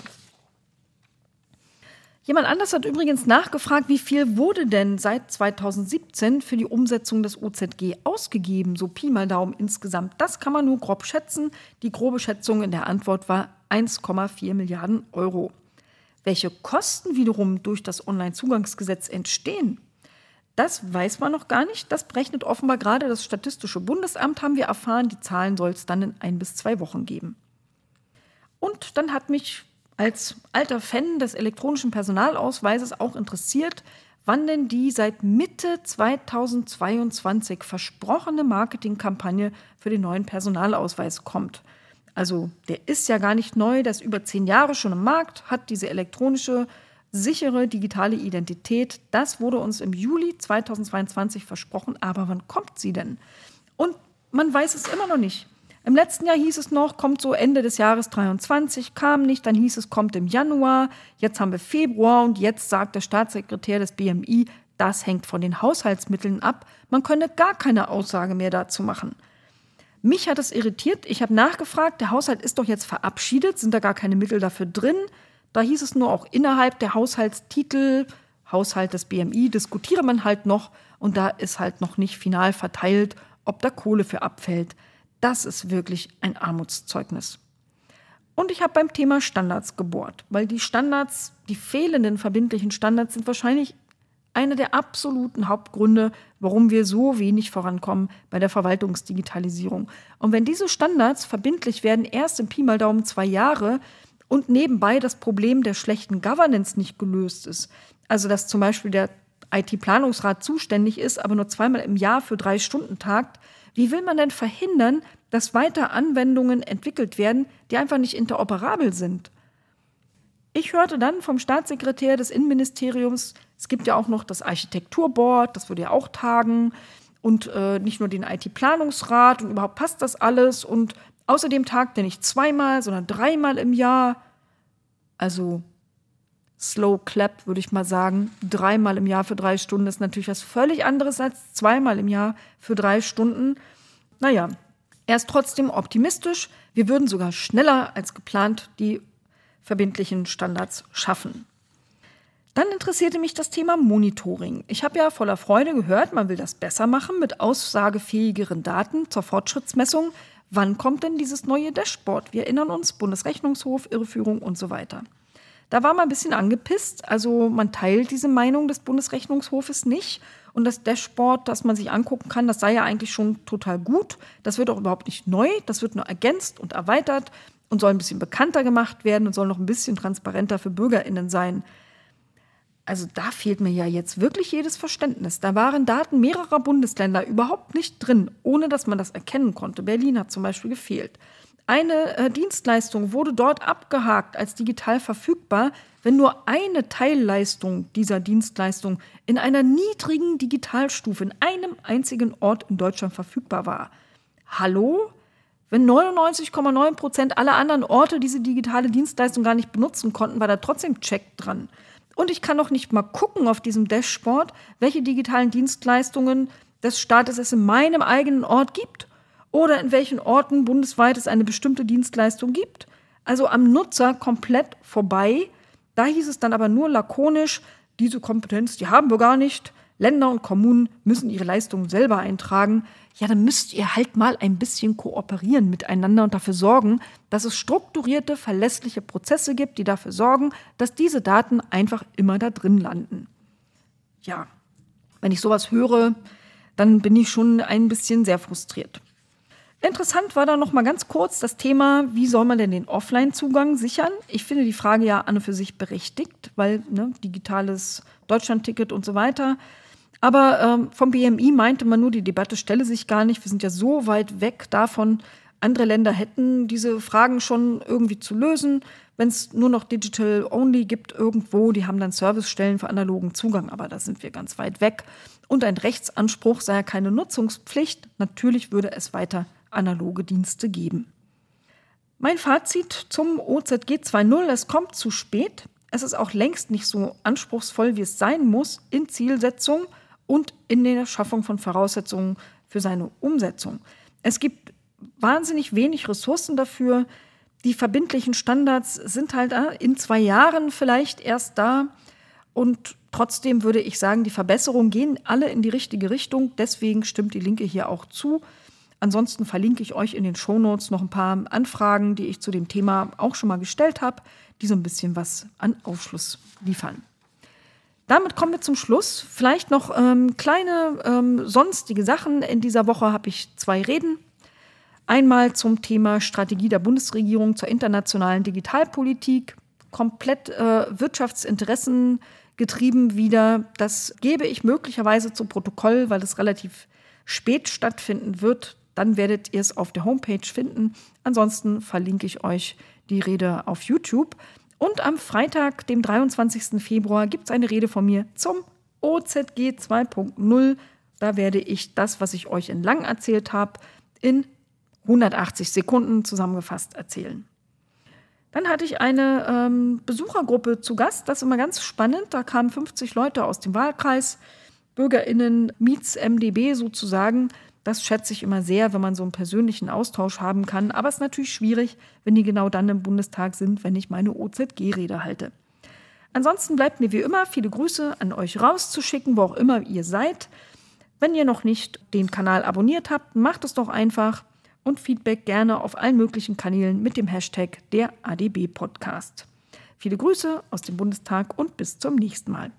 Jemand anders hat übrigens nachgefragt, wie viel wurde denn seit 2017 für die Umsetzung des OZG ausgegeben, so Pi mal Daumen insgesamt. Das kann man nur grob schätzen. Die grobe Schätzung in der Antwort war 1,4 Milliarden Euro. Welche Kosten wiederum durch das Onlinezugangsgesetz entstehen, das weiß man noch gar nicht. Das berechnet offenbar gerade das Statistische Bundesamt, haben wir erfahren. Die Zahlen soll es dann in ein bis zwei Wochen geben. Und dann hat mich als alter Fan des elektronischen Personalausweises auch interessiert, wann denn die seit Mitte 2022 versprochene Marketingkampagne für den neuen Personalausweis kommt. Also der ist ja gar nicht neu, der ist über zehn Jahre schon im Markt, hat diese elektronische, sichere digitale Identität. Das wurde uns im Juli 2022 versprochen, aber wann kommt sie denn? Und man weiß es immer noch nicht. Im letzten Jahr hieß es noch, kommt so Ende des Jahres 23, kam nicht, dann hieß es, kommt im Januar, jetzt haben wir Februar und jetzt sagt der Staatssekretär des BMI, das hängt von den Haushaltsmitteln ab, man könne gar keine Aussage mehr dazu machen. Mich hat es irritiert. Ich habe nachgefragt, der Haushalt ist doch jetzt verabschiedet, sind da gar keine Mittel dafür drin? Da hieß es nur auch innerhalb der Haushaltstitel, Haushalt des BMI, diskutiere man halt noch und da ist halt noch nicht final verteilt, ob da Kohle für abfällt. Das ist wirklich ein Armutszeugnis. Und ich habe beim Thema Standards gebohrt, weil die Standards, die fehlenden verbindlichen Standards sind wahrscheinlich einer der absoluten Hauptgründe, warum wir so wenig vorankommen bei der Verwaltungsdigitalisierung. Und wenn diese Standards verbindlich werden, erst im Pi mal Daumen zwei Jahre und nebenbei das Problem der schlechten Governance nicht gelöst ist, also dass zum Beispiel der IT-Planungsrat zuständig ist, aber nur zweimal im Jahr für drei Stunden tagt, wie will man denn verhindern, dass weiter Anwendungen entwickelt werden, die einfach nicht interoperabel sind. Ich hörte dann vom Staatssekretär des Innenministeriums, es gibt ja auch noch das Architekturboard, das würde ja auch tagen und äh, nicht nur den IT-Planungsrat und überhaupt passt das alles und außerdem tagt er nicht zweimal, sondern dreimal im Jahr. Also Slow Clap, würde ich mal sagen. Dreimal im Jahr für drei Stunden ist natürlich was völlig anderes als zweimal im Jahr für drei Stunden. Naja, er ist trotzdem optimistisch. Wir würden sogar schneller als geplant die verbindlichen Standards schaffen. Dann interessierte mich das Thema Monitoring. Ich habe ja voller Freude gehört, man will das besser machen mit aussagefähigeren Daten zur Fortschrittsmessung. Wann kommt denn dieses neue Dashboard? Wir erinnern uns, Bundesrechnungshof, Irreführung und so weiter. Da war man ein bisschen angepisst. Also man teilt diese Meinung des Bundesrechnungshofes nicht. Und das Dashboard, das man sich angucken kann, das sei ja eigentlich schon total gut. Das wird auch überhaupt nicht neu. Das wird nur ergänzt und erweitert und soll ein bisschen bekannter gemacht werden und soll noch ein bisschen transparenter für BürgerInnen sein. Also da fehlt mir ja jetzt wirklich jedes Verständnis. Da waren Daten mehrerer Bundesländer überhaupt nicht drin, ohne dass man das erkennen konnte. Berlin hat zum Beispiel gefehlt. Eine äh, Dienstleistung wurde dort abgehakt als digital verfügbar, wenn nur eine Teilleistung dieser Dienstleistung in einer niedrigen Digitalstufe in einem einzigen Ort in Deutschland verfügbar war. Hallo? Wenn 99,9 Prozent aller anderen Orte diese digitale Dienstleistung gar nicht benutzen konnten, war da trotzdem Check dran. Und ich kann noch nicht mal gucken auf diesem Dashboard, welche digitalen Dienstleistungen des Staates es in meinem eigenen Ort gibt oder in welchen Orten bundesweit es eine bestimmte Dienstleistung gibt. Also am Nutzer komplett vorbei. Da hieß es dann aber nur lakonisch, diese Kompetenz, die haben wir gar nicht. Länder und Kommunen müssen ihre Leistungen selber eintragen. Ja, dann müsst ihr halt mal ein bisschen kooperieren miteinander und dafür sorgen, dass es strukturierte, verlässliche Prozesse gibt, die dafür sorgen, dass diese Daten einfach immer da drin landen. Ja, wenn ich sowas höre, dann bin ich schon ein bisschen sehr frustriert. Interessant war da noch mal ganz kurz das Thema, wie soll man denn den Offline-Zugang sichern? Ich finde die Frage ja an und für sich berechtigt, weil ne, digitales Deutschland-Ticket und so weiter. Aber ähm, vom BMI meinte man nur, die Debatte stelle sich gar nicht. Wir sind ja so weit weg davon. Andere Länder hätten diese Fragen schon irgendwie zu lösen. Wenn es nur noch Digital Only gibt irgendwo, die haben dann Servicestellen für analogen Zugang, aber da sind wir ganz weit weg. Und ein Rechtsanspruch sei ja keine Nutzungspflicht. Natürlich würde es weiter analoge Dienste geben. Mein Fazit zum OZG 2.0, es kommt zu spät. Es ist auch längst nicht so anspruchsvoll, wie es sein muss in Zielsetzung und in der Schaffung von Voraussetzungen für seine Umsetzung. Es gibt wahnsinnig wenig Ressourcen dafür. Die verbindlichen Standards sind halt in zwei Jahren vielleicht erst da. Und trotzdem würde ich sagen, die Verbesserungen gehen alle in die richtige Richtung. Deswegen stimmt die Linke hier auch zu. Ansonsten verlinke ich euch in den Shownotes noch ein paar Anfragen, die ich zu dem Thema auch schon mal gestellt habe, die so ein bisschen was an Aufschluss liefern. Damit kommen wir zum Schluss. Vielleicht noch ähm, kleine ähm, sonstige Sachen. In dieser Woche habe ich zwei Reden. Einmal zum Thema Strategie der Bundesregierung zur internationalen Digitalpolitik. Komplett äh, Wirtschaftsinteressen getrieben wieder. Das gebe ich möglicherweise zu Protokoll, weil es relativ spät stattfinden wird dann werdet ihr es auf der Homepage finden. Ansonsten verlinke ich euch die Rede auf YouTube. Und am Freitag, dem 23. Februar, gibt es eine Rede von mir zum OZG 2.0. Da werde ich das, was ich euch in lang erzählt habe, in 180 Sekunden zusammengefasst erzählen. Dann hatte ich eine ähm, Besuchergruppe zu Gast. Das ist immer ganz spannend. Da kamen 50 Leute aus dem Wahlkreis, BürgerInnen, Miets MDB sozusagen. Das schätze ich immer sehr, wenn man so einen persönlichen Austausch haben kann. Aber es ist natürlich schwierig, wenn die genau dann im Bundestag sind, wenn ich meine OZG-Rede halte. Ansonsten bleibt mir wie immer viele Grüße an euch rauszuschicken, wo auch immer ihr seid. Wenn ihr noch nicht den Kanal abonniert habt, macht es doch einfach und Feedback gerne auf allen möglichen Kanälen mit dem Hashtag der ADB Podcast. Viele Grüße aus dem Bundestag und bis zum nächsten Mal.